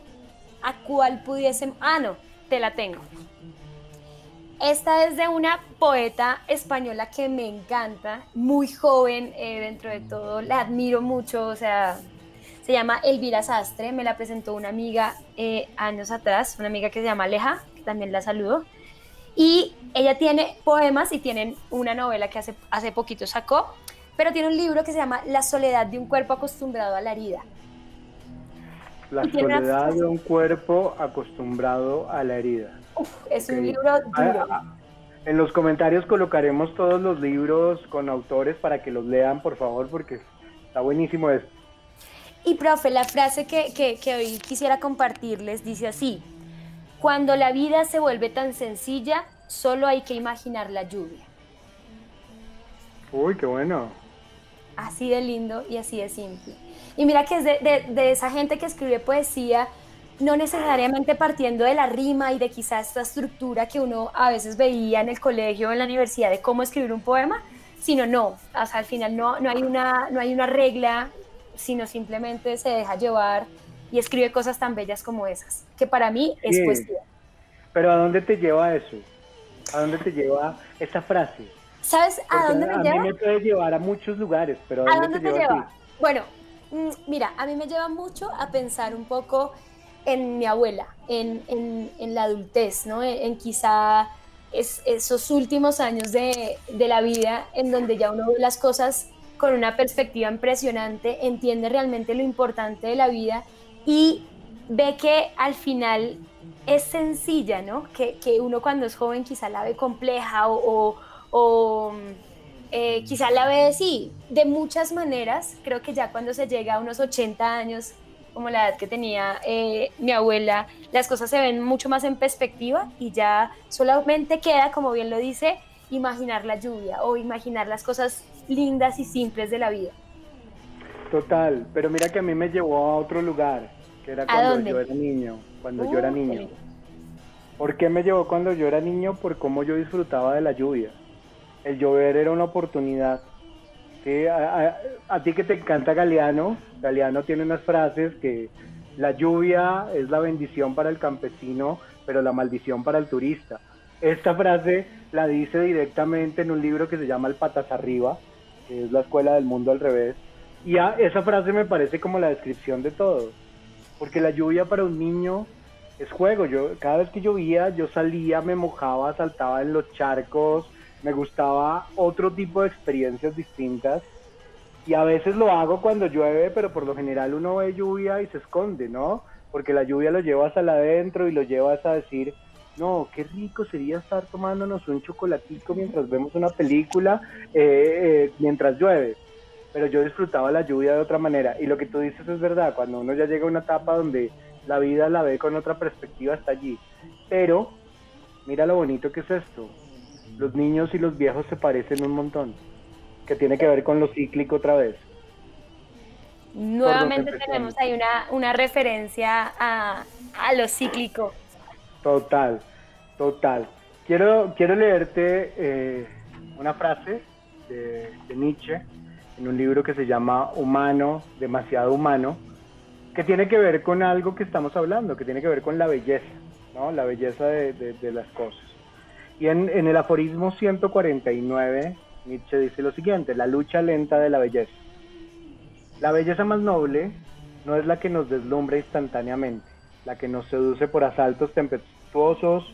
a cuál pudiese. Ah, no, te la tengo. Esta es de una poeta española que me encanta, muy joven eh, dentro de todo, la admiro mucho, o sea, se llama Elvira Sastre, me la presentó una amiga eh, años atrás, una amiga que se llama Aleja, que también la saludo, y ella tiene poemas y tienen una novela que hace, hace poquito sacó, pero tiene un libro que se llama La soledad de un cuerpo acostumbrado a la herida. La soledad de un cuerpo acostumbrado a la herida. Es un libro duro. En los comentarios colocaremos todos los libros con autores para que los lean, por favor, porque está buenísimo esto. Y profe, la frase que, que hoy quisiera compartirles dice así, cuando la vida se vuelve tan sencilla, solo hay que imaginar la lluvia. Uy, qué bueno así de lindo y así de simple. Y mira que es de, esa gente que escribe poesía, no necesariamente partiendo de la rima y de quizás esta estructura que uno a veces veía en el colegio o en la universidad de cómo escribir un poema, sino no, o al final no, no, hay una, no hay una regla, sino simplemente se deja llevar y escribe cosas tan bellas como esas, que para mí es poesía. Pero ¿a dónde te lleva eso? ¿A dónde te lleva esa frase? ¿Sabes a dónde me lleva? A mí me puede llevar a muchos lugares, pero ¿a, dónde, te, lleva? Bueno, mm, mira, a mí me lleva mucho a pensar un poco en mi abuela, en, en, la adultez, ¿no? En, quizá es, esos últimos años de, de, la vida en donde ya uno ve las cosas con una perspectiva impresionante, entiende realmente lo importante de la vida y ve que al final es sencilla, ¿no? Que, que uno cuando es joven quizá la ve compleja o, o eh, quizá la ve sí, de muchas maneras, creo que ya cuando se llega a unos 80 años como la edad que tenía eh, mi abuela, las cosas se ven mucho más en perspectiva y ya solamente queda, como bien lo dice, imaginar la lluvia o imaginar las cosas lindas y simples de la vida. Total, pero mira que a mí me llevó a otro lugar, que era cuando yo era niño, cuando yo era niño. ¿Por qué me llevó cuando yo era niño? Por cómo yo disfrutaba de la lluvia. El llover era una oportunidad. A, a, ti que te encanta Galeano, Galeano tiene unas frases que la lluvia es la bendición para el campesino, pero la maldición para el turista. Esta frase la dice directamente en un libro que se llama El Patas Arriba, que es la escuela del mundo al revés. Y esa frase me parece como la descripción de todo. Porque la lluvia para un niño es juego. Yo, cada vez que llovía, yo salía, me mojaba, saltaba en los charcos, me gustaba otro tipo de experiencias distintas. Y a veces lo hago cuando llueve, pero por lo general uno ve lluvia y se esconde, ¿no? Porque la lluvia lo llevas al adentro y lo llevas a decir, no, qué rico sería estar tomándonos un chocolatico mientras vemos una película, eh, eh, mientras llueve. Pero yo disfrutaba la lluvia de otra manera. Y lo que tú dices es verdad, cuando uno ya llega a una etapa donde la vida la ve con otra perspectiva, está allí. Pero, mira lo bonito que es esto. Los niños y los viejos se parecen un montón, que tiene que ver con lo cíclico otra vez. Nuevamente tenemos ahí una, una referencia a, a lo cíclico. Total, total. Quiero, quiero leerte eh, una frase de, Nietzsche en un libro que se llama Humano, demasiado humano, que tiene que ver con algo que estamos hablando, que tiene que ver con la belleza, ¿no? la belleza de, las cosas. Y en, el aforismo 149, Nietzsche dice lo siguiente, la lucha lenta de la belleza. La belleza más noble no es la que nos deslumbra instantáneamente, la que nos seduce por asaltos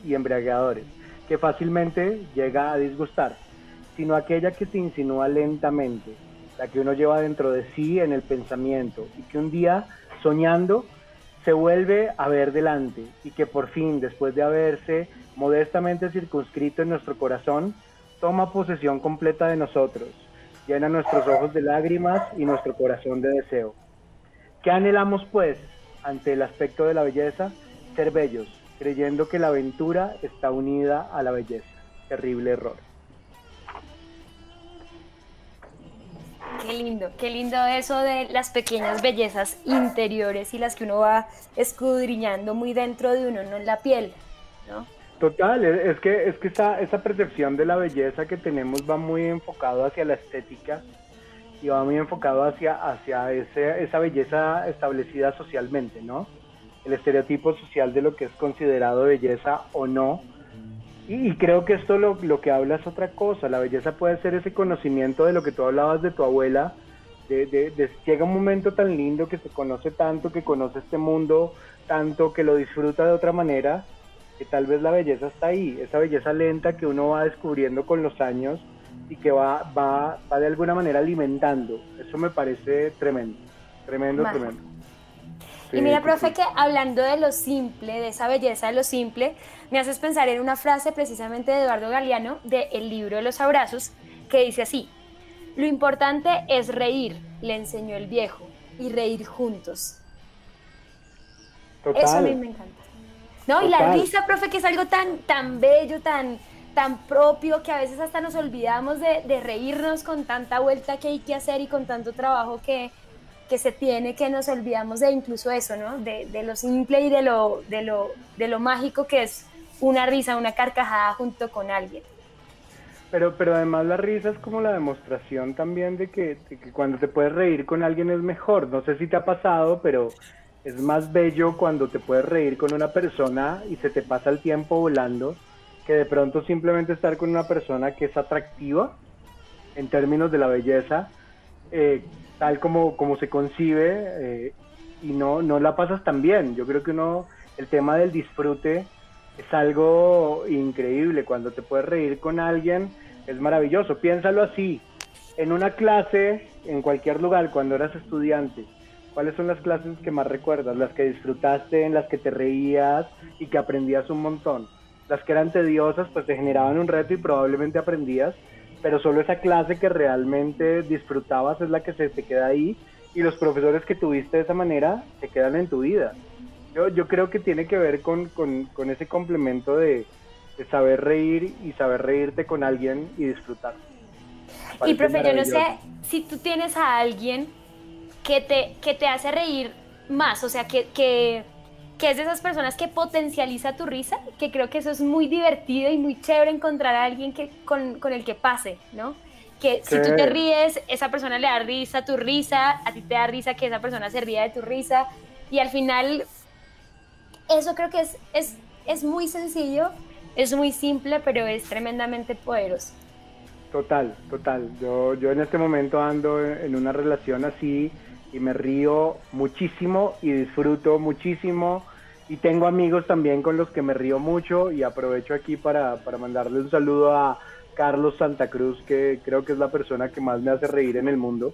y embriagadores, que fácilmente llega a disgustar, sino aquella que se insinúa lentamente, la que uno lleva dentro de sí en el pensamiento y que un día, soñando, se vuelve a ver delante y que por fin, después de haberse modestamente circunscrito en nuestro corazón, toma posesión completa de nosotros, llena nuestros ojos de lágrimas y nuestro corazón de deseo. ¿Qué anhelamos pues ante el aspecto de la belleza? Ser bellos, creyendo que la aventura está unida a la belleza. Terrible error. Qué lindo, qué lindo eso de las pequeñas bellezas interiores y las que uno va escudriñando muy dentro de uno, no en la piel, ¿no? Total, es que, es que esa, esa percepción de la belleza que tenemos va muy enfocado hacia la estética y va muy enfocado hacia, hacia ese, esa belleza establecida socialmente, ¿no? el estereotipo social de lo que es considerado belleza o no. Y, creo que esto lo, lo, que habla es otra cosa. La belleza puede ser ese conocimiento de lo que tú hablabas de tu abuela. De, de, llega un momento tan lindo que se conoce tanto, que conoce este mundo tanto, que lo disfruta de otra manera, que tal vez la belleza está ahí, esa belleza lenta que uno va descubriendo con los años y que va, va, va de alguna manera alimentando. Eso me parece tremendo, tremendo, tremendo y mira, profe, que hablando de lo simple, de esa belleza de lo simple, me haces pensar en una frase precisamente de Eduardo Galeano de El libro de los abrazos, que dice así, lo importante es reír, le enseñó el viejo, y reír juntos. Eso a mí me encanta. No, y la risa, profe, que es algo tan, tan bello, tan, tan propio, que a veces hasta nos olvidamos de, de reírnos con tanta vuelta que hay que hacer y con tanto trabajo que, que se tiene, que nos olvidamos de incluso eso, ¿no? De, de, lo simple y de lo, de, lo, de lo mágico que es una risa, una carcajada junto con alguien. Pero, pero además la risa es como la demostración también de que, de que cuando te puedes reír con alguien es mejor. No sé si te ha pasado, pero es más bello cuando te puedes reír con una persona y se te pasa el tiempo volando que de pronto simplemente estar con una persona que es atractiva en términos de la belleza, eh, tal como, como se concibe eh, y no, no la pasas tan bien. Yo creo que uno, el tema del disfrute es algo increíble. Cuando te puedes reír con alguien, es maravilloso. Piénsalo así, en una clase, en cualquier lugar, cuando eras estudiante, ¿cuáles son las clases que más recuerdas? Las que disfrutaste, en las que te reías y que aprendías un montón. Las que eran tediosas, pues te generaban un reto y probablemente aprendías, pero solo esa clase que realmente disfrutabas es la que se te queda ahí y los profesores que tuviste de esa manera se quedan en tu vida. Yo, yo creo que tiene que ver con, ese complemento de, saber reír y saber reírte con alguien y disfrutar. Y profe, yo no sé si tú tienes a alguien que te, que te hace reír más, o sea, que, que, es de esas personas que potencializa tu risa, que creo que eso es muy divertido y muy chévere encontrar a alguien que, con, el que pase, ¿no? Que si tú te ríes, esa persona le da risa a tu risa, a ti te da risa que esa persona se ría de tu risa, y al final eso creo que es, es, es muy sencillo, es muy simple, pero es tremendamente poderoso. Total, total. Yo, yo en este momento ando en una relación así y me río muchísimo y disfruto muchísimo y tengo amigos también con los que me río mucho y aprovecho aquí para, para mandarle un saludo a Carlos Santa Cruz, que creo que es la persona que más me hace reír en el mundo.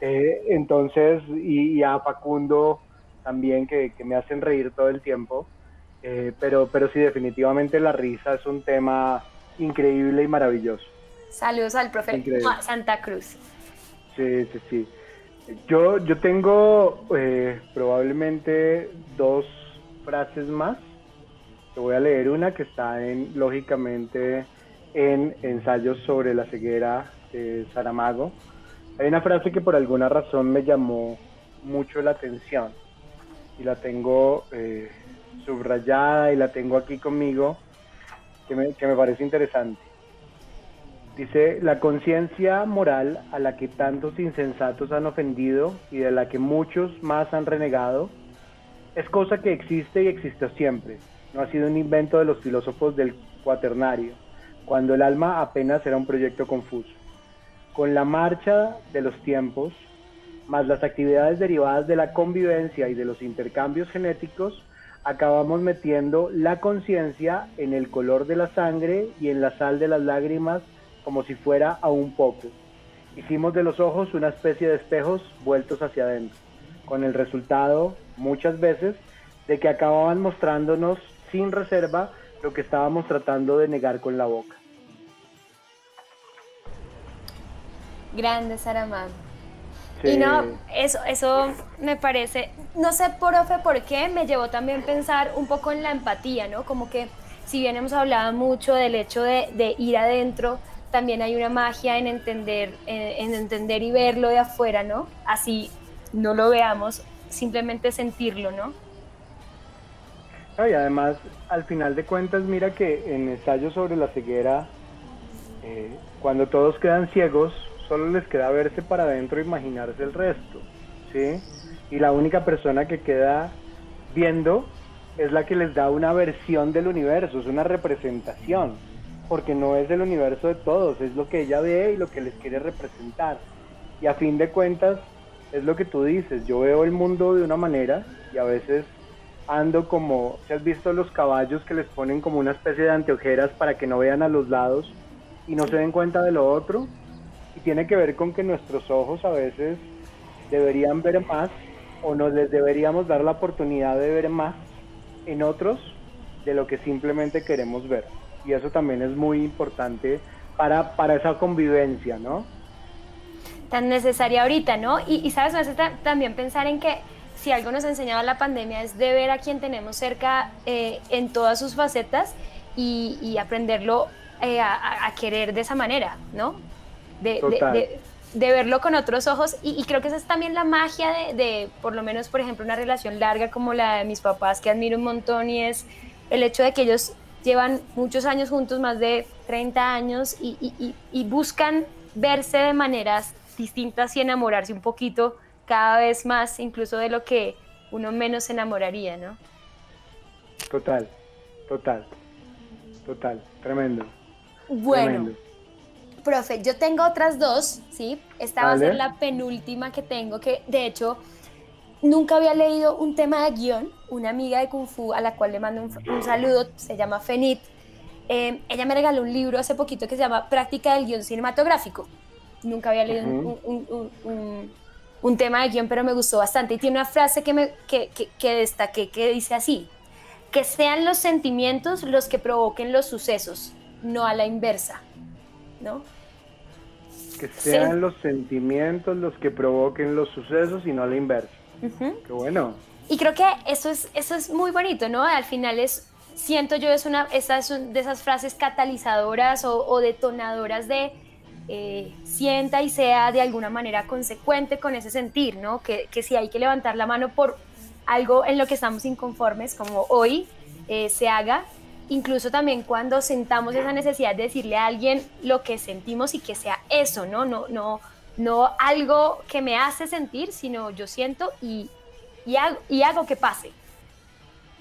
Eh, entonces, y, a Facundo también, que, que, me hacen reír todo el tiempo. Eh, pero, pero sí, definitivamente la risa es un tema increíble y maravilloso. Saludos al profe Santa Cruz. Sí, sí, sí. Yo, yo tengo eh, probablemente dos frases más. Te voy a leer una que está en, lógicamente, en ensayos sobre la ceguera de Saramago. Hay una frase que por alguna razón me llamó mucho la atención y la tengo eh, subrayada y la tengo aquí conmigo que me, que me parece interesante. Dice, la conciencia moral a la que tantos insensatos han ofendido y de la que muchos más han renegado, es cosa que existe y existió siempre. No ha sido un invento de los filósofos del cuaternario, cuando el alma apenas era un proyecto confuso. Con la marcha de los tiempos, más las actividades derivadas de la convivencia y de los intercambios genéticos, acabamos metiendo la conciencia en el color de la sangre y en la sal de las lágrimas como si fuera a un poco. Hicimos de los ojos una especie de espejos vueltos hacia adentro, con el resultado, muchas veces, de que acababan mostrándonos sin reserva lo que estábamos tratando de negar con la boca. Grande Saramán. Y no, eso, eso me parece, no sé, profe, por qué, me llevó también pensar un poco en la empatía, ¿no? Como que si bien hemos hablado mucho del hecho de, de ir adentro, también hay una magia en entender, en, entender y verlo de afuera, ¿no? Así no lo veamos, simplemente sentirlo, ¿no? y además, al final de cuentas, mira que en ensayos sobre la ceguera, eh, cuando todos quedan ciegos, solo les queda verse para adentro e imaginarse el resto, ¿sí? Y la única persona que queda viendo es la que les da una versión del universo, es una representación porque no es el universo de todos, es lo que ella ve y lo que les quiere representar. Y a fin de cuentas, es lo que tú dices, yo veo el mundo de una manera y a veces ando como, si has visto los caballos que les ponen como una especie de anteojeras para que no vean a los lados y no se den cuenta de lo otro, y tiene que ver con que nuestros ojos a veces deberían ver más o nos les deberíamos dar la oportunidad de ver más en otros de lo que simplemente queremos ver y eso también es muy importante para, para esa convivencia, ¿no? Tan necesaria ahorita, ¿no? Y, sabes, me hace también pensar en que si algo nos ha enseñado la pandemia es de ver a quien tenemos cerca eh, en todas sus facetas y, aprenderlo eh, a, querer de esa manera, ¿no? De, de, verlo con otros ojos y, y, creo que esa es también la magia de, por lo menos, por ejemplo, una relación larga como la de mis papás que admiro un montón y es el hecho de que ellos llevan muchos años juntos, más de 30 años, y, buscan verse de maneras distintas y enamorarse un poquito cada vez más, incluso de lo que uno menos se enamoraría, ¿no? Total, total, total, tremendo. Bueno, profe, yo tengo otras dos, ¿sí? Esta va a ser la penúltima que tengo, que de hecho nunca había leído un tema de guion. Una amiga de Kung Fu a la cual le mando un, saludo, se llama Fenit. Eh, ella me regaló un libro hace poquito que se llama Práctica del guion cinematográfico. Nunca había leído un, tema de guion, pero me gustó bastante. Y tiene una frase que, me, que, que destaqué que dice así, que sean los sentimientos los que provoquen los sucesos, no a la inversa. ¿no? Que sean los sentimientos los que provoquen los sucesos y no la inversa. Qué bueno. Y creo que eso es, eso es muy bonito, ¿no? Al final es, siento yo, es una esa es de esas frases catalizadoras o, detonadoras de eh, sienta y sea de alguna manera consecuente con ese sentir, ¿no? Que, que, si hay que levantar la mano por algo en lo que estamos inconformes, como hoy eh, se haga, incluso también cuando sentamos esa necesidad de decirle a alguien lo que sentimos y que sea eso, ¿no? No, no, no algo que me hace sentir, sino yo siento y, y, hago, y hago que pase.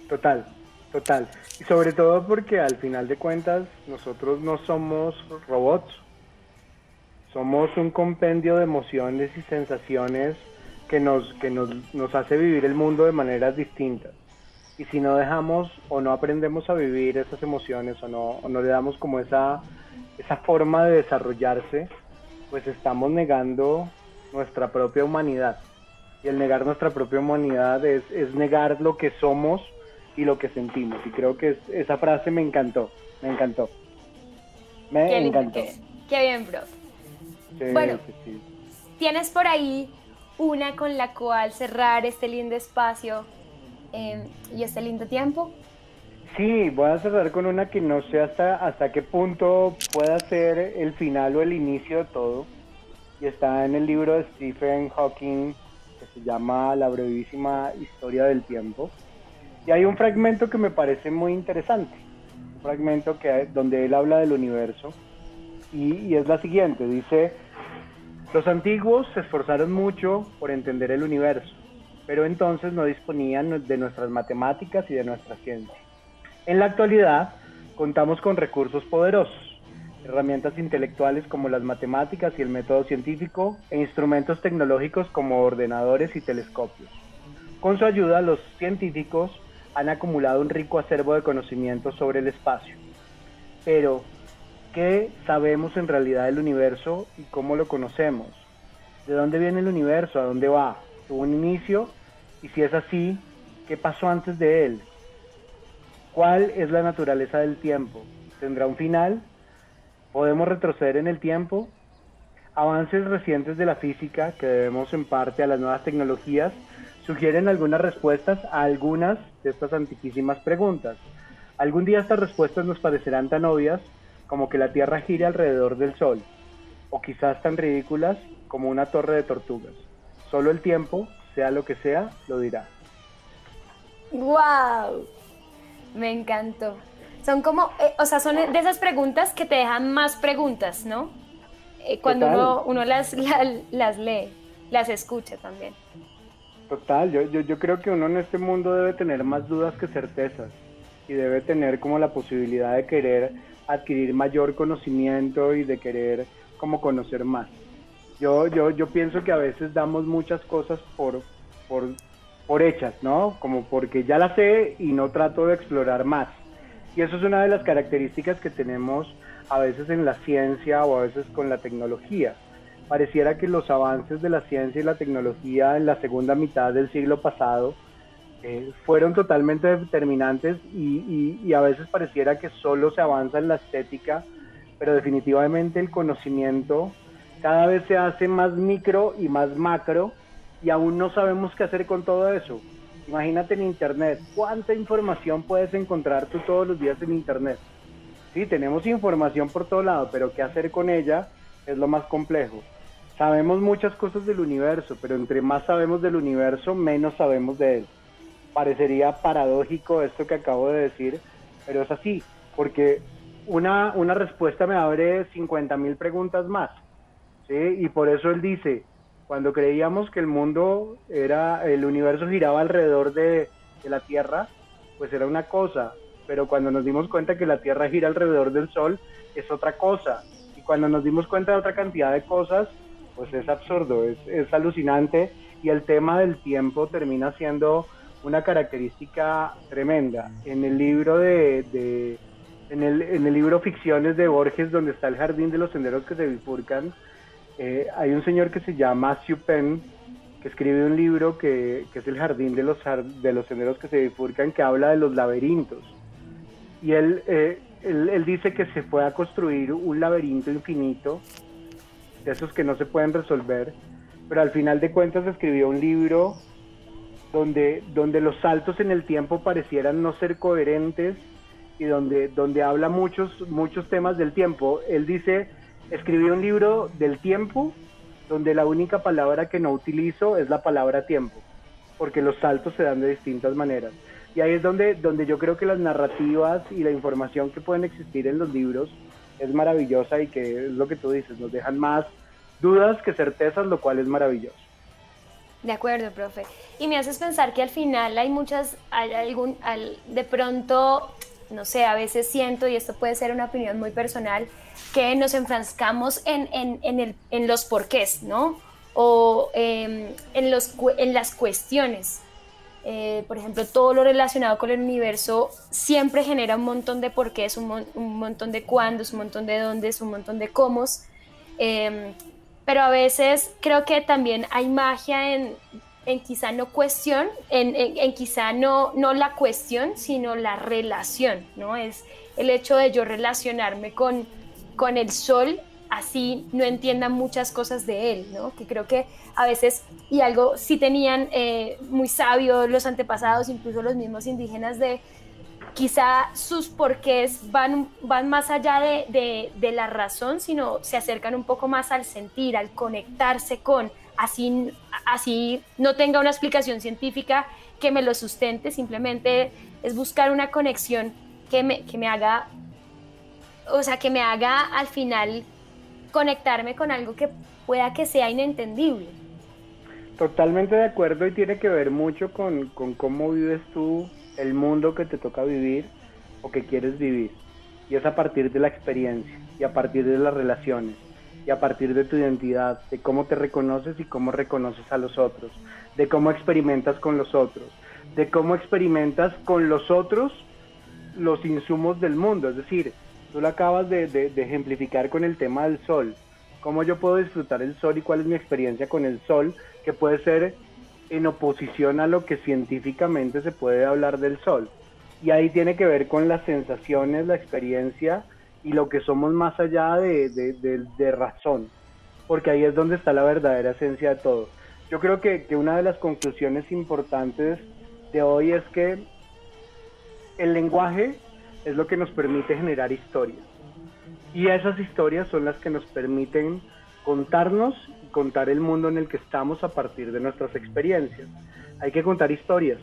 Total, total. Y sobre todo porque al final de cuentas nosotros no somos robots, somos un compendio de emociones y sensaciones que nos, que nos, nos hace vivir el mundo de maneras distintas. Y si no dejamos o no aprendemos a vivir esas emociones o no, no le damos como esa, esa forma de desarrollarse, pues estamos negando nuestra propia humanidad. Y el negar nuestra propia humanidad es, es negar lo que somos y lo que sentimos. Y creo que esa frase me encantó, me encantó. Me encantó. Qué, bien, bro. Bueno, tienes por ahí una con la cual cerrar este lindo espacio Em, y este lindo tiempo. Sí, voy a cerrar con una que no sé hasta, hasta qué punto pueda ser el final o el inicio de todo. Y está en el libro de Stephen Hawking que se llama La brevísima historia del tiempo. Y hay un fragmento que me parece muy interesante. Un fragmento que, donde él habla del universo. Y, y es la siguiente. Dice, los antiguos se esforzaron mucho por entender el universo pero entonces no disponían de nuestras matemáticas y de nuestra ciencia. En la actualidad contamos con recursos poderosos, herramientas intelectuales como las matemáticas y el método científico e instrumentos tecnológicos como ordenadores y telescopios. Con su ayuda los científicos han acumulado un rico acervo de conocimientos sobre el espacio. Pero, ¿qué sabemos en realidad del universo y cómo lo conocemos? ¿De dónde viene el universo? ¿A dónde va? ¿Tuvo un inicio y si es así, ¿qué pasó antes de él? ¿Cuál es la naturaleza del tiempo? ¿Tendrá un final? ¿Podemos retroceder en el tiempo? Avances recientes de la física, que debemos en parte a las nuevas tecnologías, sugieren algunas respuestas a algunas de estas antiquísimas preguntas. Algún día estas respuestas nos parecerán tan obvias como que la Tierra gire alrededor del Sol, o quizás tan ridículas como una torre de tortugas. Solo el tiempo sea lo que sea, lo dirá. ¡Wow! Me encantó. Son como, eh, o sea, son de esas preguntas que te dejan más preguntas, ¿no? Eh, cuando uno, las, las lee, las escucha también. Total, yo, yo, yo creo que uno en este mundo debe tener más dudas que certezas y debe tener como la posibilidad de querer adquirir mayor conocimiento y de querer como conocer más. Yo, yo, yo pienso que a veces damos muchas cosas por, por, por hechas, ¿no? Como porque ya las sé y no trato de explorar más. Y eso es una de las características que tenemos a veces en la ciencia o a veces con la tecnología. Pareciera que los avances de la ciencia y la tecnología en la segunda mitad del siglo pasado eh, fueron totalmente determinantes y, y, a veces pareciera que solo se avanza en la estética, pero definitivamente el conocimiento cada vez se hace más micro y más macro y aún no sabemos qué hacer con todo eso. Imagínate en Internet, ¿cuánta información puedes encontrar tú todos los días en Internet? Sí, tenemos información por todo lado, pero qué hacer con ella es lo más complejo. Sabemos muchas cosas del universo, pero entre más sabemos del universo, menos sabemos de él. Parecería paradójico esto que acabo de decir, pero es así, porque una, una respuesta me abre 50 mil preguntas más. Y por eso él dice, cuando creíamos que el mundo era, el universo giraba alrededor de, la Tierra, pues era una cosa, pero cuando nos dimos cuenta que la Tierra gira alrededor del Sol, es otra cosa. Y cuando nos dimos cuenta de otra cantidad de cosas, pues es absurdo, es, alucinante y el tema del tiempo termina siendo una característica tremenda. En el libro de, en, el, en el libro Ficciones de Borges, donde está el jardín de los senderos que se bifurcan, eh, hay un señor que se llama Penn, que escribe un libro que, es El Jardín de los, de los Senderos que se bifurcan, que habla de los laberintos. Y él, eh, él, dice que se a construir un laberinto infinito de esos que no se pueden resolver, pero al final de cuentas escribió un libro donde, donde los saltos en el tiempo parecieran no ser coherentes y donde, donde habla muchos, muchos temas del tiempo. Él dice, escribí un libro del tiempo donde la única palabra que no utilizo es la palabra tiempo, porque los saltos se dan de distintas maneras. Y ahí es donde, donde yo creo que las narrativas y la información que pueden existir en los libros es maravillosa y que es lo que tú dices, nos dejan más dudas que certezas, lo cual es maravilloso. De acuerdo, profe. Y me haces pensar que al final hay muchas, hay algún, de pronto, no sé, a veces siento, y esto puede ser una opinión muy personal, que nos enfrascamos en, en, en, el, en los porqués, ¿no? O em, en, los, en las cuestiones. Eh, por ejemplo, todo lo relacionado con el universo siempre genera un montón de porqués, un, un montón de cuándos, un montón de dóndes, un montón de cómo. Eh, pero a veces creo que también hay magia en, en quizá no cuestión, en, en, quizá no, no la cuestión, sino la relación, ¿no? Es el hecho de yo relacionarme con, con el sol, así no entienda muchas cosas de él, ¿no? Que creo que a veces, y algo sí tenían eh, muy sabios los antepasados, incluso los mismos indígenas de quizá sus porqués van, van más allá de, de, la razón, sino se acercan un poco más al sentir, al conectarse con, así, así no tenga una explicación científica que me lo sustente, simplemente es buscar una conexión que me, que me haga, o sea, que me haga al final conectarme con algo que pueda que sea inentendible. Totalmente de acuerdo y tiene que ver mucho con, con cómo vives tú el mundo que te toca vivir o que quieres vivir. Y es a partir de la experiencia y a partir de las relaciones y a partir de tu identidad, de cómo te reconoces y cómo reconoces a los otros, de cómo experimentas con los otros, de cómo experimentas con los otros los insumos del mundo. Es decir, tú lo acabas de, ejemplificar con el tema del sol. Cómo yo puedo disfrutar el sol y cuál es mi experiencia con el sol, que puede ser en oposición a lo que científicamente se puede hablar del sol. Y ahí tiene que ver con las sensaciones, la experiencia y lo que somos más allá de, de, razón, porque ahí es donde está la verdadera esencia de todo. Yo creo que, que una de las conclusiones importantes de hoy es que el lenguaje es lo que nos permite generar historias. Y esas historias son las que nos permiten contarnos contar el mundo en el que estamos a partir de nuestras experiencias. Hay que contar historias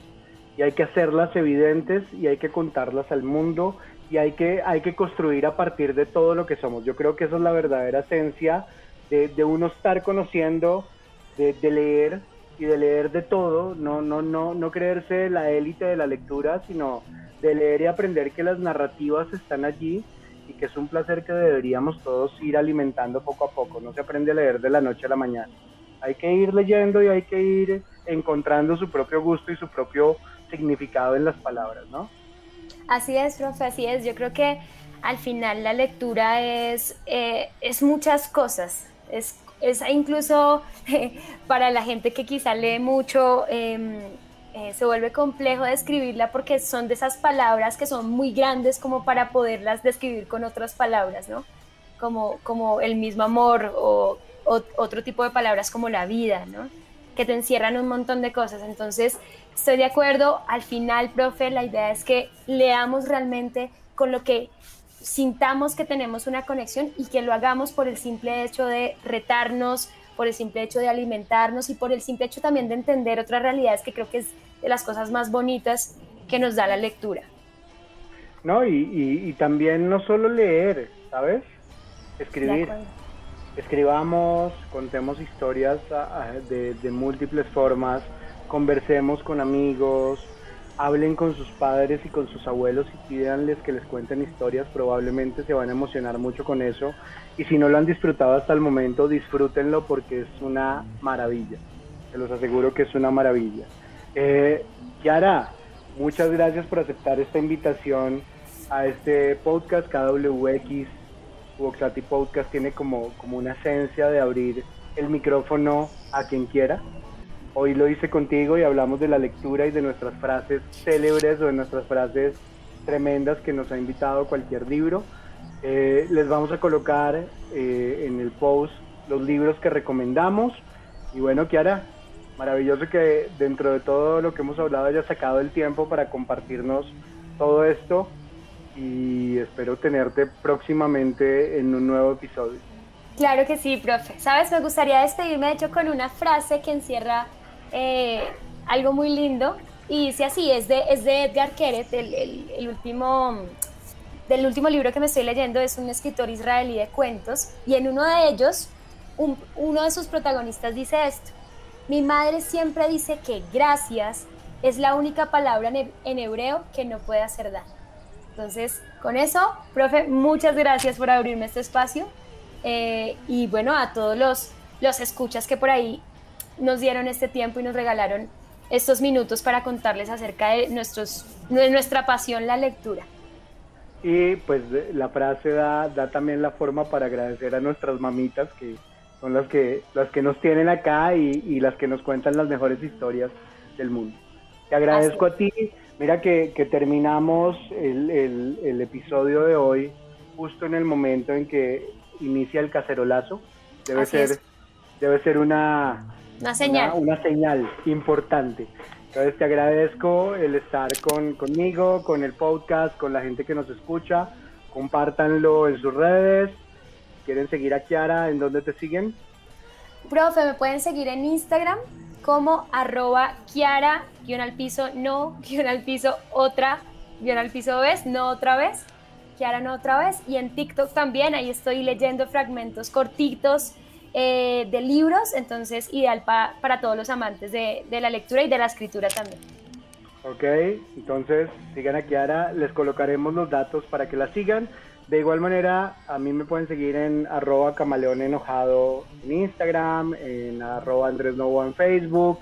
y hay que hacerlas evidentes y hay que contarlas al mundo y hay que, hay que construir a partir de todo lo que somos. Yo creo que esa es la verdadera esencia de, de uno estar conociendo, de, de, leer y de leer de todo, no, no, no, no creerse la élite de la lectura, sino de leer y aprender que las narrativas están allí y que es un placer que deberíamos todos ir alimentando poco a poco. No se aprende a leer de la noche a la mañana. Hay que ir leyendo y hay que ir encontrando su propio gusto y su propio significado en las palabras, ¿no? Así es, profe, así es. Yo creo que al final la lectura es, eh, es muchas cosas. Es, es incluso <laughs> para la gente que quizá lee mucho, em, eh, se vuelve complejo describirla porque son de esas palabras que son muy grandes como para poderlas describir con otras palabras, ¿no? Como, como el mismo amor o, otro tipo de palabras como la vida, ¿no? Que te encierran un montón de cosas. Entonces, estoy de acuerdo, al final, profe, la idea es que leamos realmente con lo que sintamos que tenemos una conexión y que lo hagamos por el simple hecho de retarnos, por el simple hecho de alimentarnos y por el simple hecho también de entender otras realidades que creo que es de las cosas más bonitas que nos da la lectura. No, y, también no solo leer, ¿sabes? Escribir. Escribamos, contemos historias de, de múltiples formas, conversemos con amigos, hablen con sus padres y con sus abuelos y pídanles que les cuenten historias, probablemente se van a emocionar mucho con eso. Y si no lo han disfrutado hasta el momento, disfrútenlo porque es una maravilla. Se los aseguro que es una maravilla. Eh, Yara, muchas gracias por aceptar esta invitación a este podcast. KWX, Voxati Podcast, tiene como, como una esencia de abrir el micrófono a quien quiera Hoy lo hice contigo y hablamos de la lectura y de nuestras frases célebres o de nuestras frases tremendas que nos ha invitado cualquier libro. Eh, les vamos a colocar eh, en el post los libros que recomendamos. Y bueno, Kiara, maravilloso que dentro de todo lo que hemos hablado haya sacado el tiempo para compartirnos todo esto y espero tenerte próximamente en un nuevo episodio. Claro que sí, profe. Sabes, me gustaría despedirme de hecho con una frase que encierra eh, algo muy lindo y dice así, es de, es de Edgar Keret, el, último, del último libro que me estoy leyendo, es un escritor israelí de cuentos y en uno de ellos, uno de sus protagonistas dice esto, mi madre siempre dice que gracias es la única palabra en hebreo que no puede hacer daño. Entonces, con eso, profe, muchas gracias por abrirme este espacio. Eh, y bueno, a todos los, los escuchas que por ahí nos dieron este tiempo y nos regalaron estos minutos para contarles acerca de, nuestros, de nuestra pasión, la lectura. Y pues la frase da, da también la forma para agradecer a nuestras mamitas que son las que, las que nos tienen acá y, y las que nos cuentan las mejores historias del mundo. Te agradezco a ti Mira que, terminamos el, episodio de hoy justo en el momento en que inicia el cacerolazo. Debe ser, debe ser una, una señal. Una, señal importante. Entonces te agradezco el estar con, conmigo, con el podcast, con la gente que nos escucha. Compártanlo en sus redes. ¿Quieren seguir a Kiara? ¿En dónde te siguen? Profe, me pueden seguir en Instagram como arroba Kiara, guion al piso, no, guion al piso, otra, guion al piso vez, no otra vez, Kiara no otra vez. Y en TikTok también, ahí estoy leyendo fragmentos cortitos eh, de libros, entonces ideal para todos los amantes de, de la lectura y de la escritura también. Ok, entonces sigan a Kiara, les colocaremos los datos para que la sigan. De igual manera, a mí me pueden seguir en arroba camaleón enojado en Instagram, en arroba Andrés Novo en Facebook,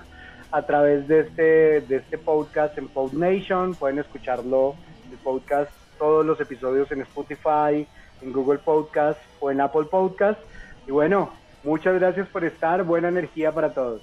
a través de este, de este podcast en PodNation, pueden escucharlo, el podcast, todos los episodios en Spotify, en Google Podcast o en Apple Podcast. Y bueno, muchas gracias por estar, buena energía para todos.